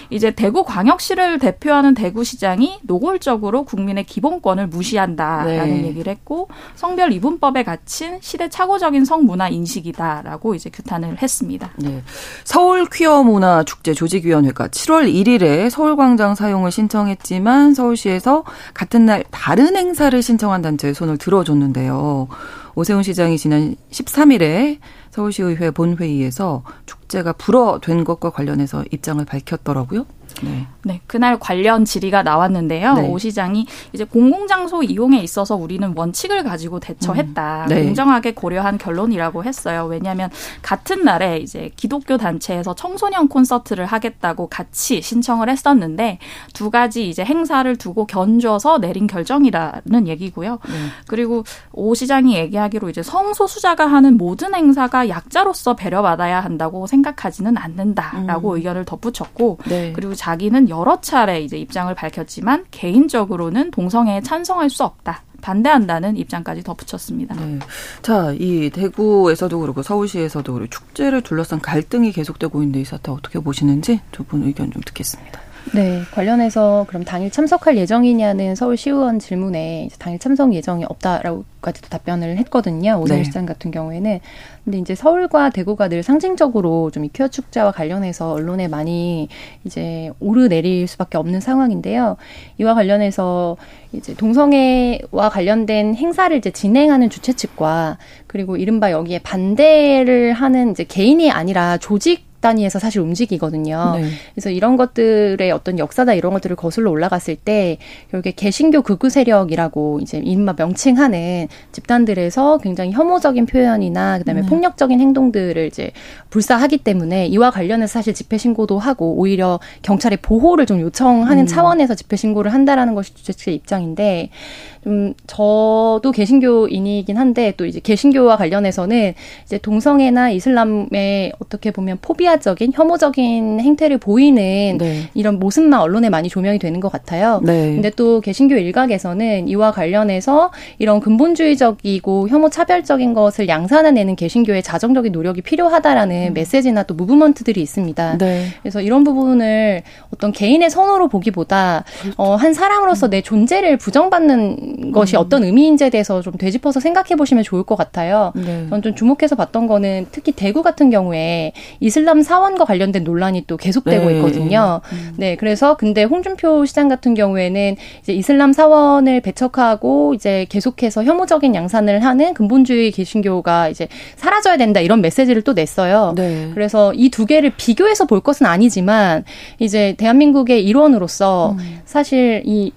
[SPEAKER 2] 이제 대구 광역시를 대표하는 대구시장이 노골적으로 국민의 기본권을 무시한다라는 네. 얘기를 했고 성별 이분법에 같이 갇힌 시대착오적인 성문화 인식이다라고 이제 규탄을 했습니다. 네.
[SPEAKER 1] 서울 퀴어 문화 축제 조직위원회가 7월 1일에 서울광장 사용을 신청했지만 서울시에서 같은 날 다른 행사를 신청한 단체에 손을 들어줬는데요. 오세훈 시장이 지난 13일에 서울시의회 본회의에서 축제가 불어된 것과 관련해서 입장을 밝혔더라고요.
[SPEAKER 2] 네. 네. 그날 관련 질의가 나왔는데요. 네. 오 시장이 이제 공공장소 이용에 있어서 우리는 원칙을 가지고 대처했다. 음. 네. 공정하게 고려한 결론이라고 했어요. 왜냐하면 같은 날에 이제 기독교 단체에서 청소년 콘서트를 하겠다고 같이 신청을 했었는데 두 가지 이제 행사를 두고 견줘서 내린 결정이라는 얘기고요. 네. 그리고 오 시장이 얘기하기로 이제 성소수자가 하는 모든 행사가 약자로서 배려받아야 한다고 생각하지는 않는다라고 음. 의견을 덧붙였고 네. 그리고 자기는 여러 차례 이제 입장을 밝혔지만 개인적으로는 동성애에 찬성할 수 없다. 반대한다는 입장까지 덧붙였습니다. 네.
[SPEAKER 1] 자, 이 대구에서도 그렇고 서울시에서도 그렇고 축제를 둘러싼 갈등이 계속되고 있는데 이 사태 어떻게 보시는지 두 분 의견 좀 듣겠습니다.
[SPEAKER 3] 네, 관련해서 그럼 당일 참석할 예정이냐는 서울시의원 질문에 당일 참석 예정이 없다라고까지도 답변을 했거든요. 오세훈 네. 시장 같은 경우에는. 근데 이제 서울과 대구가 늘 상징적으로 좀 이 퀴어 축제와 관련해서 언론에 많이 이제 오르내릴 수밖에 없는 상황인데요. 이와 관련해서 이제 동성애와 관련된 행사를 이제 진행하는 주최 측과 그리고 이른바 여기에 반대를 하는 이제 개인이 아니라 조직 단위에서 사실 움직이거든요. 네. 그래서 이런 것들의 어떤 역사다 이런 것들을 거슬러 올라갔을 때 결국에 개신교 극우 세력이라고 이제 이른바 명칭하는 집단들에서 굉장히 혐오적인 표현이나 그다음에 네. 폭력적인 행동들을 이제 불사하기 때문에 이와 관련해서 사실 집회 신고도 하고 오히려 경찰의 보호를 좀 요청하는 음. 차원에서 집회 신고를 한다라는 것이 주최 측의 입장인데 좀 저도 개신교인이긴 한데 또 이제 개신교와 관련해서는 이제 동성애나 이슬람에 어떻게 보면 포비아 사회화적인 혐오적인 행태를 보이는 네. 이런 모습만 언론에 많이 조명이 되는 것 같아요. 네. 근데 또 개신교 일각에서는 이와 관련해서 이런 근본주의적이고 혐오 차별적인 것을 양산해내는 개신교의 자정적인 노력이 필요하다라는 음. 메시지나 또 무브먼트들이 있습니다. 네. 그래서 이런 부분을 어떤 개인의 선호로 보기보다 그렇죠. 어, 한 사람으로서 음. 내 존재를 부정받는 것이 음. 어떤 의미인지에 대해서 좀 되짚어서 생각해 보시면 좋을 것 같아요. 네. 저는 좀 주목해서 봤던 거는 특히 대구 같은 경우에 이슬람 사원과 관련된 논란이 또 계속되고 네. 있거든요. 음. 네, 그래서 근데 홍준표 시장 같은 경우에는 이제 이슬람 사원을 배척하고 이제 계속해서 혐오적인 양산을 하는 근본주의 개신교가 이제 사라져야 된다 이런 메시지를 또 냈어요. 네. 그래서 이 두 개를 비교해서 볼 것은 아니지만 이제 대한민국의 일원으로서 음. 사실 이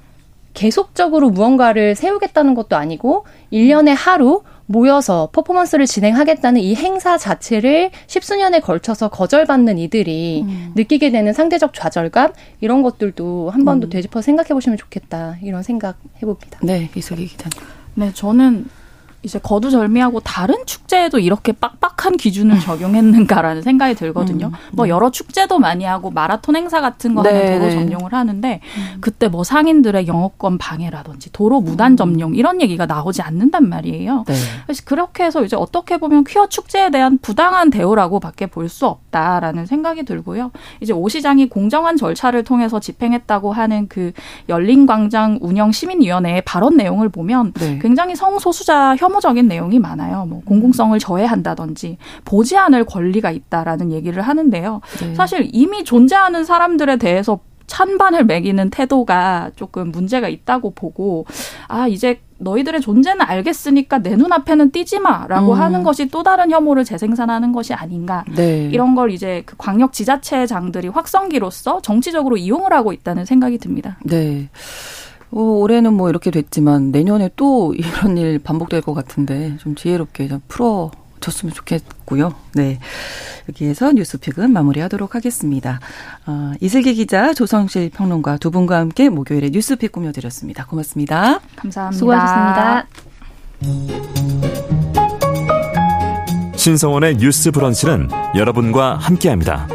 [SPEAKER 3] 계속적으로 무언가를 세우겠다는 것도 아니고 1년에 하루 모여서 퍼포먼스를 진행하겠다는 이 행사 자체를 십수년에 걸쳐서 거절받는 이들이 음. 느끼게 되는 상대적 좌절감 이런 것들도 한 번더 음. 되짚어 생각해 보시면 좋겠다 이런 생각 해봅니다.
[SPEAKER 1] 네, 이슬기 기자님.
[SPEAKER 2] 네, 저는 이제 거두절미하고 다른 축제에도 이렇게 빡빡한 기준을 음. 적용했는가라는 생각이 들거든요. 음, 뭐 네. 여러 축제도 많이 하고 마라톤 행사 같은 거 하면 네, 도로 네. 점령을 하는데 음. 그때 뭐 상인들의 영업권 방해라든지 도로 무단 음. 점령 이런 얘기가 나오지 않는단 말이에요. 네. 그래서 그렇게 해서 이제 어떻게 보면 퀴어 축제에 대한 부당한 대우라고밖에 볼 수 없다라는 생각이 들고요. 이제 오 시장이 공정한 절차를 통해서 집행했다고 하는 그 열린광장 운영 시민위원회의 발언 내용을 보면 네. 굉장히 성소수자 혐오적인 내용이 많아요. 뭐 공공성을 저해한다든지 보지 않을 권리가 있다라는 얘기를 하는데요. 네. 사실 이미 존재하는 사람들에 대해서 찬반을 매기는 태도가 조금 문제가 있다고 보고 아 이제 너희들의 존재는 알겠으니까 내 눈앞에는 띄지 마라고 음. 하는 것이 또 다른 혐오를 재생산하는 것이 아닌가 네. 이런 걸 이제 그 광역 지자체장들이 확성기로서 정치적으로 이용을 하고 있다는 생각이 듭니다.
[SPEAKER 1] 네. 어, 올해는 뭐 이렇게 됐지만 내년에 또 이런 일 반복될 것 같은데 좀 지혜롭게 좀 풀어 줬으면 좋겠고요. 네. 여기에서 뉴스픽은 마무리하도록 하겠습니다. 어, 이슬기 기자, 조성실 평론가 두 분과 함께 목요일에 뉴스픽 꾸며드렸습니다. 고맙습니다.
[SPEAKER 2] 감사합니다.
[SPEAKER 3] 수고하셨습니다.
[SPEAKER 5] 신성원의 뉴스 브런치는 여러분과 함께합니다.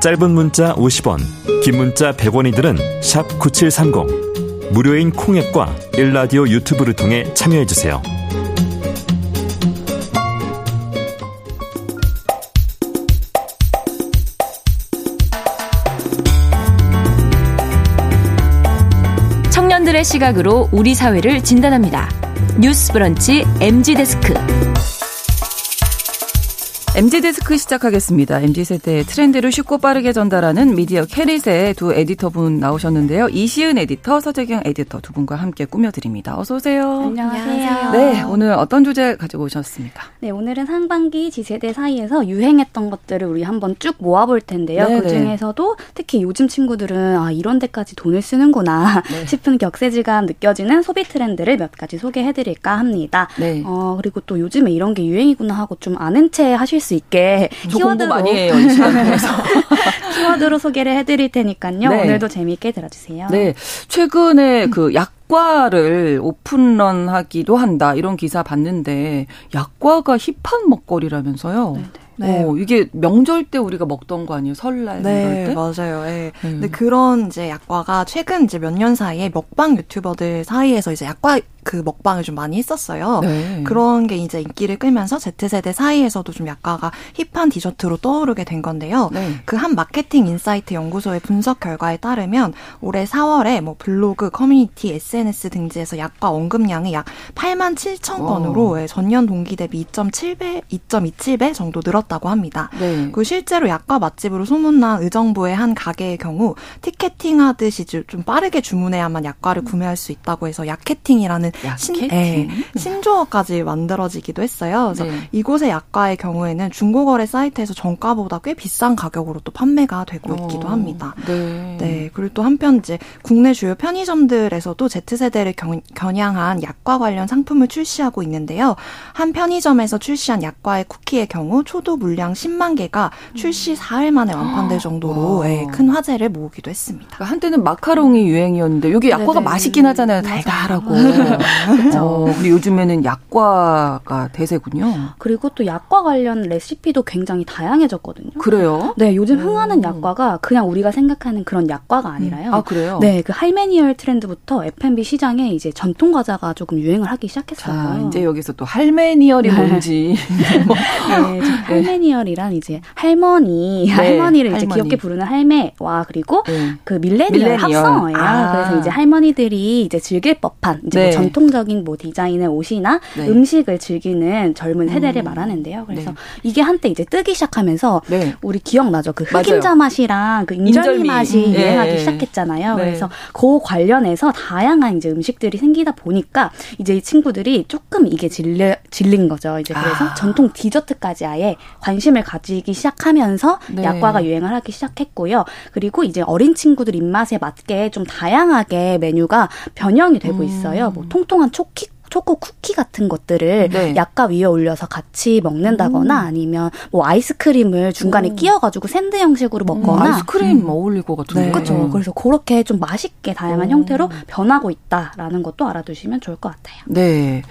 [SPEAKER 5] 짧은 문자 50원, 긴 문자 100원이들은 9730. 무료인 콩앱과 일라디오 유튜브를 통해 참여해주세요.
[SPEAKER 4] 청년들의 시각으로 우리 사회를 진단합니다. 뉴스 브런치 MZ데스크.
[SPEAKER 1] MZ데스크 시작하겠습니다. MZ세대의 트렌드를 쉽고 빠르게 전달하는 미디어 캐릿의 두 에디터분 나오셨는데요. 이시은 에디터, 서재경 에디터 두 분과 함께 꾸며드립니다. 어서 오세요.
[SPEAKER 6] 안녕하세요.
[SPEAKER 1] 네, 오늘 어떤 주제 가지고 오셨습니까?
[SPEAKER 6] 네, 오늘은 상반기 Z세대 사이에서 유행했던 것들을 우리 한번 쭉 모아볼 텐데요. 네네. 그중에서도 특히 요즘 친구들은 아, 이런 데까지 돈을 쓰는구나 네. 싶은 격세지감 느껴지는 소비 트렌드를 몇 가지 소개해드릴까 합니다. 네. 어, 그리고 또 요즘에 이런 게 유행이구나 하고 좀 아는 체 하실 수 있게
[SPEAKER 1] 키워드로 많이 해요.
[SPEAKER 6] 키워드로 소개를 해드릴 테니까요. 네. 오늘도 재미있게 들어주세요.
[SPEAKER 1] 네, 최근에 그 약과를 오픈런 하기도 한다 이런 기사 봤는데 약과가 힙한 먹거리라면서요. 네네. 네. 어, 이게 명절 때 우리가 먹던 거 아니에요? 설날
[SPEAKER 7] 네, 때? 맞아요. 네. 음. 근데 그런 이제 약과가 최근 이제 몇 년 사이에 먹방 유튜버들 사이에서 이제 약과 그 먹방을 좀 많이 했었어요. 네. 그런 게 이제 인기를 끌면서 Z세대 사이에서도 좀 약과가 힙한 디저트로 떠오르게 된 건데요. 네. 그 한 마케팅 인사이트 연구소의 분석 결과에 따르면 올해 4월에 뭐 블로그, 커뮤니티, SNS 등지에서 약과 언급량이 약 8만 7천 건으로 오. 전년 동기 대비 2.7배, 2.27배 정도 늘었다고 합니다. 네. 그 실제로 약과 맛집으로 소문난 의정부의 한 가게의 경우 티켓팅 하듯이 좀 빠르게 주문해야만 약과를 구매할 수 있다고 해서 약켓팅이라는 신, 네, 신조어까지 만들어지기도 했어요. 그래서 네. 이곳의 약과의 경우에는 중고거래 사이트에서 정가보다 꽤 비싼 가격으로 또 판매가 되고 있기도 어, 합니다. 네. 네. 그리고 또 한편 이제 국내 주요 편의점들에서도 Z세대를 경, 겨냥한 약과 관련 상품을 출시하고 있는데요. 한 편의점에서 출시한 약과의 쿠키의 경우 초도 물량 10만 개가 출시 4일 만에 완판될 정도로 네, 큰 화제를 모으기도 했습니다.
[SPEAKER 1] 그러니까 한때는 마카롱이 유행이었는데 여기 약과가 네네. 맛있긴 하잖아요. 달달하고. 그렇죠. 어, 요즘에는 약과가 대세군요.
[SPEAKER 6] 그리고 또 약과 관련 레시피도 굉장히 다양해졌거든요.
[SPEAKER 1] 그래요?
[SPEAKER 6] 네, 요즘 흥하는 음. 약과가 그냥 우리가 생각하는 그런 약과가 아니라요.
[SPEAKER 1] 아, 그래요?
[SPEAKER 6] 네, 그 할메니얼 트렌드부터 F&B 시장에 이제 전통 과자가 조금 유행을 하기 시작했어요.
[SPEAKER 1] 자, 이제 여기서 또 할메니얼이 네. 뭔지.
[SPEAKER 6] 네, 할메니얼이란 이제 할머니, 네, 할머니를 할머니. 이제 귀엽게 부르는 할매와 그리고 네. 그 밀레니얼, 밀레니얼. 합성어예요. 아. 그래서 이제 할머니들이 이제 즐길 법한 이제 뭐 네. 뭐 전통적인 뭐 디자인의 옷이나 네. 음식을 즐기는 젊은 세대를 음. 말하는데요. 그래서 네. 이게 한때 이제 뜨기 시작하면서 네. 우리 기억나죠? 그 흑임자 맞아요. 맛이랑 그 인절미, 인절미. 맛이 음. 유행하기 시작했잖아요. 그래서 그 관련해서 다양한 이제 음식들이 생기다 보니까 이제 이 친구들이 조금 이게 질려, 질린 거죠. 이제 그래서 아. 전통 디저트까지 아예 관심을 가지기 시작하면서 약과가 유행을 하기 시작했고요. 그리고 이제 어린 친구들 입맛에 맞게 좀 다양하게 메뉴가 변형이 되고 음. 있어요. 뭐 통통한 초키 초코 쿠키 같은 것들을 네. 약과 위에 올려서 같이 먹는다거나 음. 아니면 뭐 아이스크림을 중간에 음. 끼워가지고 샌드 형식으로 먹거나
[SPEAKER 1] 음, 아이스크림 음. 어울릴 것 같은데
[SPEAKER 6] 네. 그렇죠. 그래서 그렇게 좀 맛있게 다양한 형태로 변하고 있다라는 것도 알아두시면 좋을 것 같아요.
[SPEAKER 1] 네,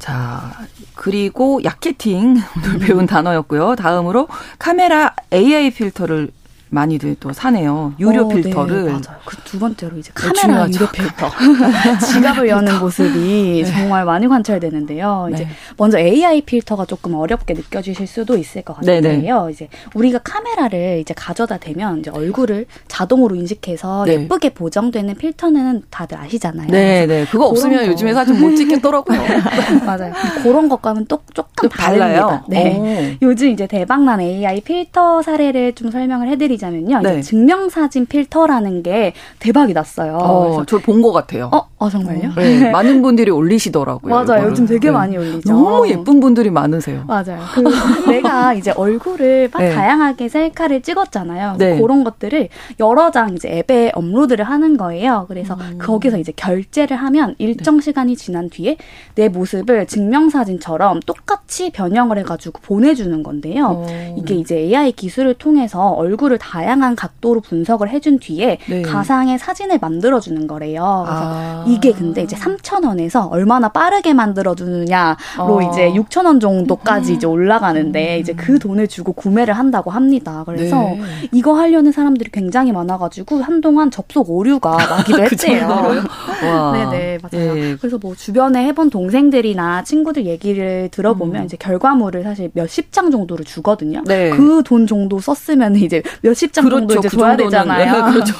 [SPEAKER 1] 자 그리고 야케팅 오늘 배운 단어였고요. 다음으로 카메라 AI 필터를 많이들 또 사네요. 유료 어, 네, 필터를. 네,
[SPEAKER 6] 맞아요. 그 두 번째로 이제 카메라 네, 유료 필터. 지갑을 여는 모습이 네. 정말 많이 관찰되는데요. 이제 네. 먼저 AI 필터가 조금 어렵게 느껴지실 수도 있을 것 네, 같은데요. 이제 우리가 카메라를 이제 가져다 대면 이제 얼굴을 자동으로 인식해서 예쁘게 보정되는 필터는 다들 아시잖아요.
[SPEAKER 1] 네, 네. 그거 없으면 거. 요즘에 사진 못 찍겠더라고요.
[SPEAKER 6] 맞아요. 그런 것과는 또 조금 다릅니다. 네. 오. 요즘 이제 대박난 AI 필터 사례를 좀 설명을 해드리 말씀드리자면요. 네. 증명사진 필터라는 게 대박이 났어요.
[SPEAKER 1] 어, 저본 것 같아요.
[SPEAKER 6] 어, 어 정말요?
[SPEAKER 1] 네, 많은 분들이 올리시더라고요.
[SPEAKER 6] 맞아요. 이거를. 요즘 되게 네. 많이 올리죠.
[SPEAKER 1] 너무 예쁜 분들이 많으세요.
[SPEAKER 6] 맞아요. 그 내가 이제 얼굴을 막 네. 다양하게 셀카를 찍었잖아요. 네. 그런 것들을 여러 장 이제 앱에 업로드를 하는 거예요. 그래서 음. 거기서 이제 결제를 하면 일정 네. 시간이 지난 뒤에 내 모습을 증명사진처럼 똑 같이 변형을 해가지고 보내주는 건데요. 오. 어. 이게 이제 AI 기술을 통해서 얼굴을 다양한 각도로 분석을 해준 뒤에 네. 가상의 사진을 만들어주는 거래요. 그래서 아. 이게 근데 이제 3천 원에서 얼마나 빠르게 만들어주느냐로 어. 이제 6천 원 정도까지 이제 올라가는데 음. 이제 그 돈을 주고 구매를 한다고 합니다. 그래서 네. 이거 하려는 사람들이 굉장히 많아가지고 한동안 접속 오류가 나기도 했대요. 네네 맞아요. 네. 그래서 뭐 주변에 해본 동생들이나 친구들 얘기를 들어 보면 음. 이제 결과물을 사실 몇십 장 정도를 주거든요. 네. 그 돈 정도 썼으면 이제 몇 몇십 장 그렇죠. 정도 이제 그 줘야 되잖아요.
[SPEAKER 1] 네, 그렇죠.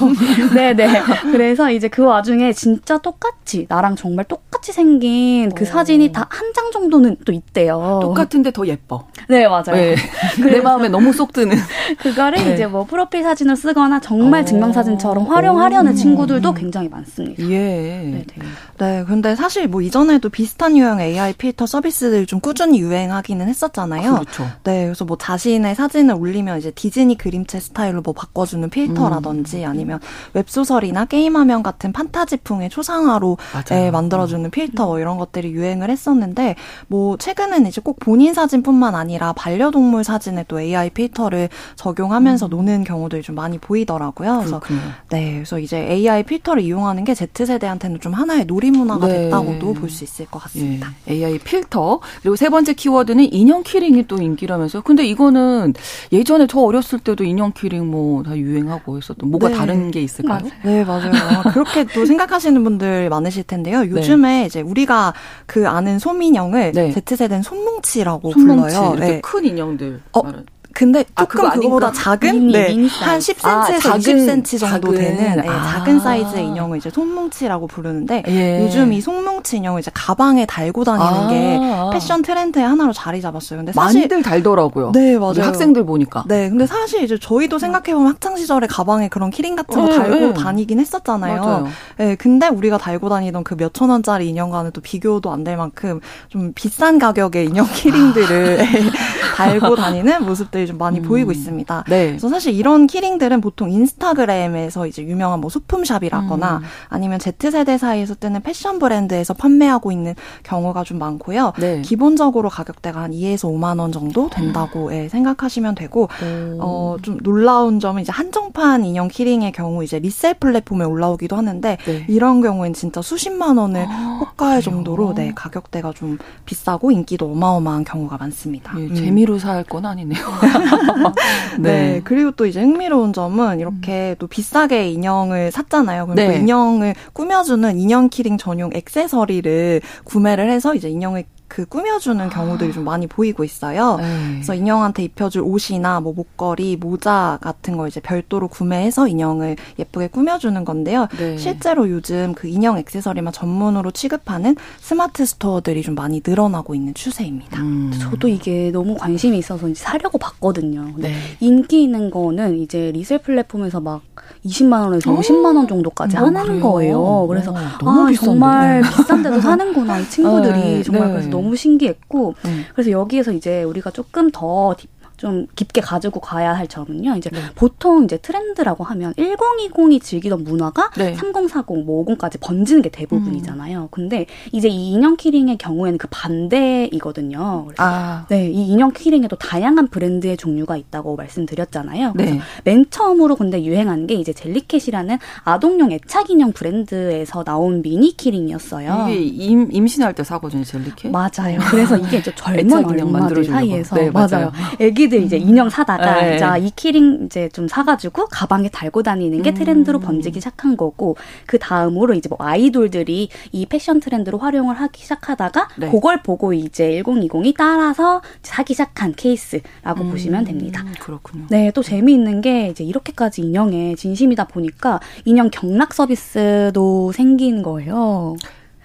[SPEAKER 6] 네 네. 그래서 이제 그 와중에 진짜 똑같이 나랑 정말 똑같이 생긴 그 오. 사진이 다 한 장 정도는 또 있대요.
[SPEAKER 1] 똑같은데 더 예뻐.
[SPEAKER 6] 네 맞아요. 네.
[SPEAKER 1] 내 마음에 너무 쏙 드는.
[SPEAKER 6] 그거를 네. 이제 뭐 프로필 사진을 쓰거나 정말 오. 증명사진처럼 활용하려는 오. 친구들도 굉장히 많습니다.
[SPEAKER 1] 예. 네,
[SPEAKER 7] 네. 네, 근데 사실 뭐 이전에도 비슷한 유형 AI 필터 서비스들 좀 꾸준히 유행하기는 했었잖아요.
[SPEAKER 1] 그렇죠.
[SPEAKER 7] 네, 그래서 뭐 자신의 사진을 올리면 이제 디즈니 그림체 스타일로 뭐 바꿔주는 필터라든지 음. 아니면 웹소설이나 게임 화면 같은 판타지풍의 초상화로 예, 만들어주는 필터 뭐 이런 것들이 유행을 했었는데 뭐 최근에는 이제 꼭 본인 사진뿐만 아니라 반려동물 사진에 또 AI 필터를 적용하면서 음. 노는 경우들이 좀 많이 보이더라고요. 그래서 그렇군요. 네, 그래서 이제 AI 필터를 이용하는 게 Z세대한테는 좀 하나의 놀이 문화가 네. 됐다고도 볼 수 있을 것 같습니다.
[SPEAKER 1] 예. AI 필터 그리고 세 번째 키워드는 인형 키링이 또 인기라면서 근데 이거는 예전에 저 어렸을 때도 인형 키링 뭐 다 유행하고 있었던 뭐가 네. 다른 게 있을까요?
[SPEAKER 7] 맞아요. 네, 맞아요. 그렇게 또 생각하시는 분들 많으실 텐데요. 네. 요즘에 네. 이제 우리가 그 아는 솜인형을 네. Z세대는 솜뭉치라고
[SPEAKER 1] 솜뭉치,
[SPEAKER 7] 불러요.
[SPEAKER 1] 이렇게 네. 큰 인형들. 어,
[SPEAKER 7] 근데 아, 조금 아, 그거보다 작은 미니, 네, 미니 한 10cm에서 아, 작은, 20cm 정도 작은. 되는 네, 아. 작은 사이즈의 인형을 이제 솜뭉치라고 부르는데 예. 요즘 이 솜뭉치 인형을 이제 가방에 달고 다니는 아. 게 패션 트렌드의 하나로 자리 잡았어요. 근데
[SPEAKER 1] 사실 많이들 달더라고요.
[SPEAKER 7] 네, 맞아요.
[SPEAKER 1] 학생들 보니까.
[SPEAKER 7] 네, 근데 사실 이제 저희도 생각해 보면 학창 시절에 가방에 그런 키링 같은 거 네, 달고 네. 다니긴 했었잖아요. 맞아요. 네, 근데 우리가 달고 다니던 그 몇 천 원짜리 인형과는 또 비교도 안 될 만큼 좀 비싼 가격의 인형 키링들을 달고 다니는 모습들 것들이 좀 많이 음. 보이고 있습니다. 네. 그래서 사실 이런 키링들은 보통 인스타그램에서 이제 유명한 뭐 소품샵이라거나 음. 아니면 Z세대 사이에서 뜨는 패션 브랜드에서 판매하고 있는 경우가 좀 많고요. 네. 기본적으로 가격대가 한 2에서 5만 원 정도 된다고 예, 생각하시면 되고 어, 좀 놀라운 점은 이제 한정판 인형 키링의 경우 이제 리셀 플랫폼에 올라오기도 하는데 네. 이런 경우엔 진짜 수십만 원을 아, 호가할 정도로 네, 가격대가 좀 비싸고 인기도 어마어마한 경우가 많습니다.
[SPEAKER 1] 예, 음. 재미로 살 건 아니네요.
[SPEAKER 7] 네. 네. 그리고 또 이제 흥미로운 점은 이렇게 음. 또 비싸게 인형을 샀잖아요. 그럼 네. 그 인형을 꾸며주는 인형 키링 전용 액세서리를 구매를 해서 이제 인형을 그 꾸며주는 경우들이 좀 많이 보이고 있어요. 네. 그래서 인형한테 입혀줄 옷이나 뭐 목걸이, 모자 같은 거 이제 별도로 구매해서 인형을 예쁘게 꾸며주는 건데요. 네. 실제로 요즘 그 인형 액세서리만 전문으로 취급하는 스마트 스토어들이 좀 많이 늘어나고 있는 추세입니다. 음.
[SPEAKER 6] 저도 이게 너무 관심이 있어서 이제 사려고 봤거든요. 네. 인기 있는 거는 이제 리셀 플랫폼에서 막 20만 원에서 50만 원 정도까지 음, 하는 그래요? 거예요. 그래서 어, 아, 정말 비싼데도 사는구나 이 친구들이 네, 정말 그래서 너무 신기했고 음. 그래서 여기에서 이제 우리가 조금 더 좀 깊게 가지고 가야 할 점은요. 이제 네. 보통 이제 트렌드라고 하면 1020이 즐기던 문화가 네. 3040, 뭐 50까지 번지는 게 대부분이잖아요. 음. 근데 이제 이 인형 키링의 경우에는 그 반대이거든요. 그래서 아. 네, 이 인형 키링에도 다양한 브랜드의 종류가 있다고 말씀드렸잖아요. 그래서 네. 맨 처음으로 근데 유행한 게 이제 젤리캣이라는 아동용 애착 인형 브랜드에서 나온 미니 키링이었어요.
[SPEAKER 1] 이게 임, 임신할 때 사거든요, 젤리캣.
[SPEAKER 6] 맞아요. 그래서 이게 좀 젊은 얼마들 사이에서 네, 맞아요. 애기 아이들 이제 인형 사다가 네. 자, 이 키링 이제 좀 사가지고 가방에 달고 다니는 게 트렌드로 음. 번지기 시작한 거고 그 다음으로 이제 뭐 아이돌들이 이 패션 트렌드로 활용을 하기 시작하다가 네. 그걸 보고 이제 1020이 따라서 사기 시작한 케이스라고 음. 보시면 됩니다.
[SPEAKER 1] 그렇군요.
[SPEAKER 6] 네, 또 재미있는 게 이제 이렇게까지 인형에 진심이다 보니까 인형 경락 서비스도 생긴 거예요.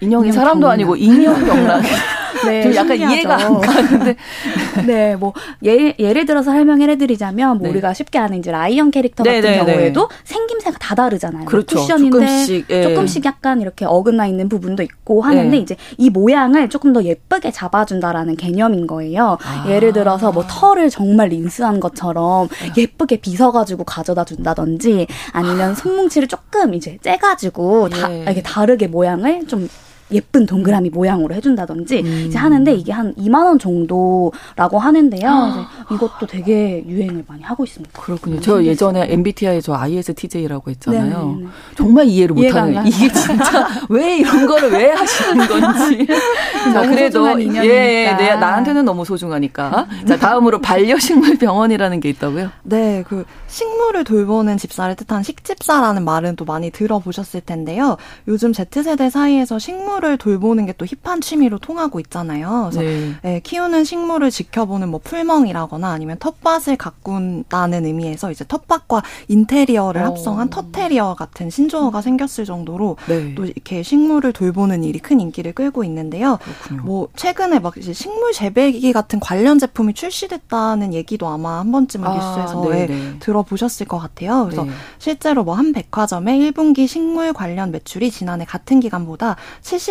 [SPEAKER 1] 인형이 사람도 경락. 아니고 인형 경락. 네, 좀 약간 신기하죠. 이해가 안 가는데.
[SPEAKER 6] 네, 뭐 예, 예를 들어서 설명을 해드리자면 뭐 네. 우리가 쉽게 아는 이제 라이언 캐릭터 같은 네, 네, 네, 경우에도 생김새가 다 다르잖아요. 그렇죠. 쿠션인데 조금씩, 예. 조금씩 약간 이렇게 어긋나 있는 부분도 있고 하는데 네. 이제 이 모양을 조금 더 예쁘게 잡아준다라는 개념인 거예요. 아. 예를 들어서 뭐 털을 정말 린스한 것처럼 예쁘게 빗어가지고 가져다 준다든지 아니면 손뭉치를 조금 이제 째가지고 다 예. 이렇게 다르게 모양을 좀 예쁜 동그라미 모양으로 해준다든지 음. 이제 하는데 이게 한 2만 원 정도라고 하는데요. 아. 이것도 되게 유행을 많이 하고 있습니다.
[SPEAKER 1] 그렇군요. 저 예전에 MBTI 저 ISTJ라고 했잖아요. 네네네. 네, 네. 정말 이해를 못하는 이게 진짜 왜 이런 거를 왜 하시는 건지. 자 그래도 예, 예, 네, 나한테는 너무 소중하니까. 자 다음으로 반려식물 병원이라는 게 있다고요?
[SPEAKER 7] 네, 그 식물을 돌보는 집사를 뜻하는 식집사라는 말은 또 많이 들어보셨을 텐데요. 요즘 Z세대 사이에서 식물 식물을 돌보는 게 또 힙한 취미로 통하고 있잖아요. 그래서 네. 네, 키우는 식물을 지켜보는 뭐 풀멍이라거나 아니면 텃밭을 가꾼다는 의미에서 이제 텃밭과 인테리어를 오. 어. 합성한 텃테리어 같은 신조어가 생겼을 정도로 네. 또 이렇게 식물을 돌보는 일이 큰 인기를 끌고 있는데요. 그렇군요. 뭐 최근에 막 이제 식물 재배기 같은 관련 제품이 출시됐다는 얘기도 아마 한 번쯤은 아, 뉴스에서 네, 네. 들어보셨을 것 같아요. 그래서 네. 실제로 뭐 한 백화점의 1분기 식물 관련 매출이 지난해 같은 기간보다 70%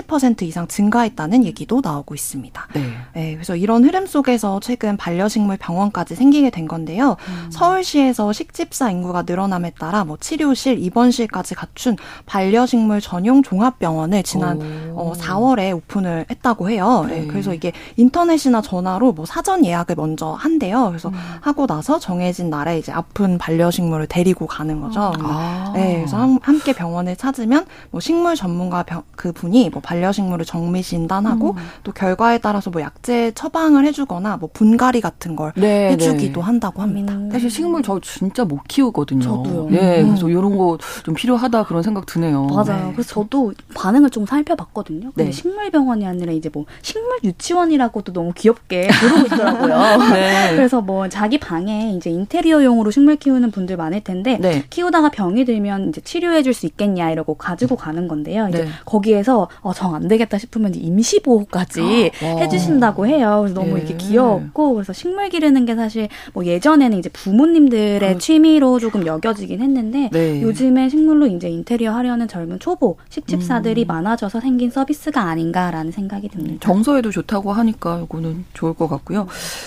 [SPEAKER 7] 이상 증가했다는 얘기도 나오고 있습니다. 네. 네. 그래서 이런 흐름 속에서 최근 반려식물 병원까지 생기게 된 건데요. 음. 서울시에서 식집사 인구가 늘어남에 따라 뭐 치료실, 입원실까지 갖춘 반려식물 전용 종합병원을 지난 어, 4월에 오픈을 했다고 해요. 네. 네. 그래서 이게 인터넷이나 전화로 뭐 사전 예약을 먼저 한대요. 그래서 음. 하고 나서 정해진 날에 이제 아픈 반려식물을 데리고 가는 거죠. 아. 네. 그래서 함께 병원을 찾으면 뭐 식물 전문가 병, 그 분이 뭐 반려식물을 정밀 진단하고 음. 또 결과에 따라서 뭐 약제 처방을 해주거나 뭐 분갈이 같은 걸 네, 해주기도 네. 한다고 합니다. 음.
[SPEAKER 1] 사실 식물 저 진짜 못 키우거든요.
[SPEAKER 6] 저도요.
[SPEAKER 1] 네, 음. 그래서 이런 거 좀 필요하다 그런 생각 드네요.
[SPEAKER 6] 맞아요.
[SPEAKER 1] 네.
[SPEAKER 6] 그래서 저도 반응을 좀 살펴봤거든요. 근데 네. 식물병원이 아니라 이제 뭐 식물 유치원이라고도 너무 귀엽게 부르고 있더라고요. 네. 그래서 뭐 자기 방에 이제 인테리어용으로 식물 키우는 분들 많을 텐데 네. 키우다가 병이 들면 이제 치료해줄 수 있겠냐 이러고 가지고 가는 건데요. 이제 거기에서 어, 정 안 되겠다 싶으면 임시 보호까지 아, 해주신다고 해요. 그래서 너무 예. 이렇게 귀여웠고 그래서 식물 기르는 게 사실 뭐 예전에는 이제 부모님들의 그... 취미로 조금 여겨지긴 했는데 네. 요즘에 식물로 이제 인테리어 하려는 젊은 초보 식집사들이 음. 많아져서 생긴 서비스가 아닌가라는 생각이 듭니다.
[SPEAKER 1] 정서에도 좋다고 하니까 이거는 좋을 것 같고요.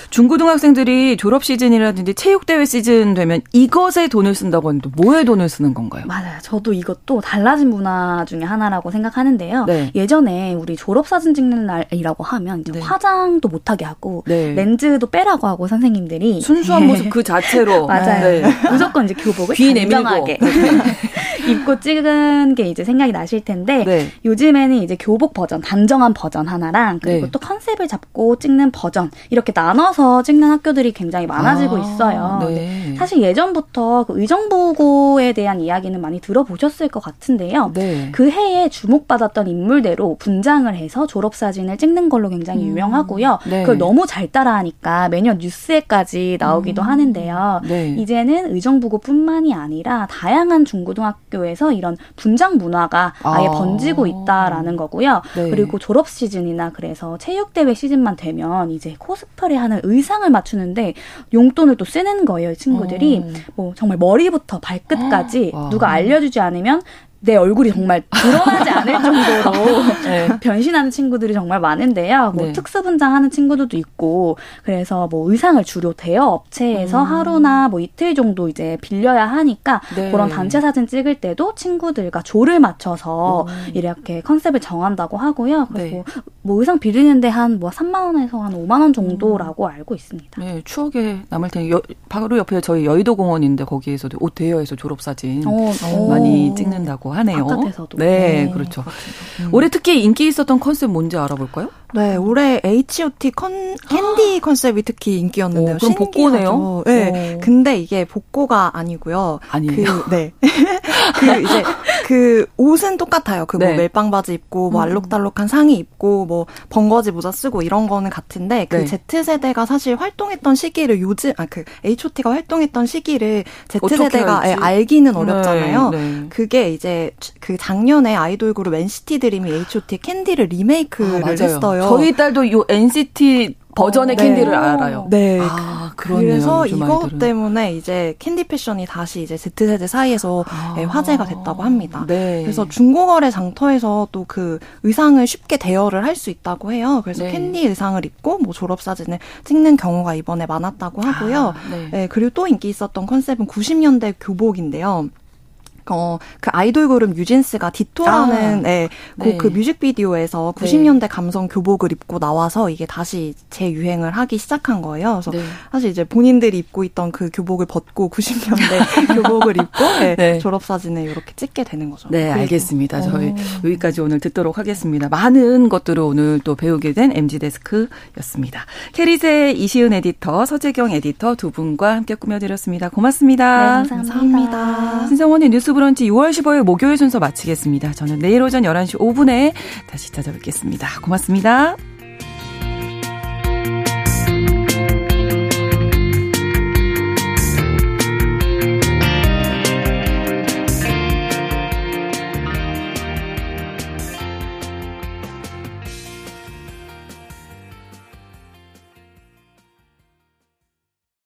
[SPEAKER 1] 중고등학생들이 졸업 시즌이라든지 체육대회 시즌 되면 이것에 돈을 쓴다고 하는데 뭐에 돈을 쓰는 건가요?
[SPEAKER 6] 맞아요. 저도 이것도 달라진 문화 중에 하나라고 생각하는데요. 네. 예전에 우리 졸업 사진 찍는 날이라고 하면 네. 화장도 못하게 하고 네. 렌즈도 빼라고 하고 선생님들이
[SPEAKER 1] 순수한 모습 그 자체로
[SPEAKER 6] 맞아요. 네. 무조건 이제 교복을 단정하게 입고 찍은 게 이제 생각이 나실 텐데 네. 요즘에는 이제 교복 버전 단정한 버전 하나랑 그리고 네. 또 컨셉을 잡고 찍는 버전 이렇게 나눠서 찍는 학교들이 굉장히 많아지고 아, 있어요. 네. 사실 예전부터 그 의정부고에 대한 이야기는 많이 들어보셨을 것 같은데요. 네. 그 해에 주목받았던 인물대로 분장을 해서 졸업 사진을 찍는 걸로 굉장히 음. 유명하고요. 네. 그걸 너무 잘 따라하니까 매년 뉴스에까지 나오기도 음. 하는데요. 네. 이제는 의정부고뿐만이 아니라 다양한 중고등학교 에서 이런 분장 문화가 아예 아. 번지고 있다라는 거고요. 네. 그리고 졸업 시즌이나 그래서 체육 대회 시즌만 되면 이제 코스프레 하는 의상을 맞추는데 용돈을 또 쓰는 거예요, 친구들이. 어. 뭐 정말 머리부터 발끝까지 아. 누가 알려주지 않으면 내 얼굴이 정말 드러나지 않을 정도로 네. 변신하는 친구들이 정말 많은데요. 뭐 네. 특수 분장하는 친구들도 있고 그래서 뭐 의상을 주로 대여 업체에서 음. 하루나 뭐 이틀 정도 이제 빌려야 하니까 네. 그런 단체 사진 찍을 때도 친구들과 조를 맞춰서 음. 이렇게 컨셉을 정한다고 하고요. 그리고 네. 뭐 의상 빌리는데 한 뭐 3만 원에서 한 5만 원 정도라고 음. 알고 있습니다.
[SPEAKER 1] 네, 추억에 남을 테니 여, 바로 옆에 저희 여의도 공원인데 거기에서도 옷 대여해서 졸업 사진 많이 찍는다고 하네요.
[SPEAKER 6] 바깥에서도.
[SPEAKER 1] 네, 네 그렇죠. 음. 올해 특히 인기 있었던 컨셉 뭔지 알아볼까요?
[SPEAKER 7] 네, 올해 H.O.T 컨 캔디 컨셉이 특히 인기였는데요. 오,
[SPEAKER 1] 그럼 복고네요.
[SPEAKER 7] 네, 오. 근데 이게 복고가 아니고요.
[SPEAKER 1] 아니에요.
[SPEAKER 7] 그, 네, 그 이제 그 옷은 똑같아요. 그뭐 네. 멜빵 바지 입고 뭐 음. 알록달록한 상의 입고 뭐 벙거지 모자 쓰고 이런 거는 같은데 그 네. Z 세대가 사실 활동했던 시기를 요즘 아 그 H.O.T가 활동했던 시기를 Z 세대가 알기는 네, 어렵잖아요. 네. 그게 이제 그 작년에 아이돌 그룹 NCT 드림이 H.O.T 캔디를 리메이크를 아, 했어요.
[SPEAKER 1] 저희 딸도 요 NCT 버전의 어, 네. 캔디를 알아요.
[SPEAKER 7] 네. 아, 그러네요. 그래서 아이들은. 때문에 이제 캔디 패션이 다시 이제 Z세대 사이에서 아, 화제가 됐다고 합니다. 네. 그래서 중고거래 장터에서 또 그 의상을 쉽게 대여를 할 수 있다고 해요. 그래서 네. 캔디 의상을 입고 뭐 졸업 사진을 찍는 경우가 이번에 많았다고 하고요. 아, 네. 네. 그리고 또 인기 있었던 컨셉은 90년대 교복인데요. 어, 그 아이돌 그룹 뉴진스가 디토라는 아, 네, 네. 그 뮤직비디오에서 90년대 네. 감성 교복을 입고 나와서 이게 다시 재유행을 하기 시작한 거예요. 그래서 네. 사실 이제 본인들이 입고 있던 그 교복을 벗고 90년대 교복을 입고 네, 네. 졸업 사진을 이렇게 찍게 되는 거죠.
[SPEAKER 1] 네, 알겠습니다. 저희 오. 여기까지 오늘 듣도록 하겠습니다. 많은 것들을 오늘 또 배우게 된 MG 데스크였습니다. 캐리의 이시은 에디터, 서재경 에디터 두 분과 함께 꾸며드렸습니다. 고맙습니다.
[SPEAKER 6] 네, 감사합니다. 감사합니다.
[SPEAKER 1] 신성원의 뉴스 브런치 6월 15일 목요일 순서 마치겠습니다. 저는 내일 오전 11시 5분에 다시 찾아뵙겠습니다. 고맙습니다.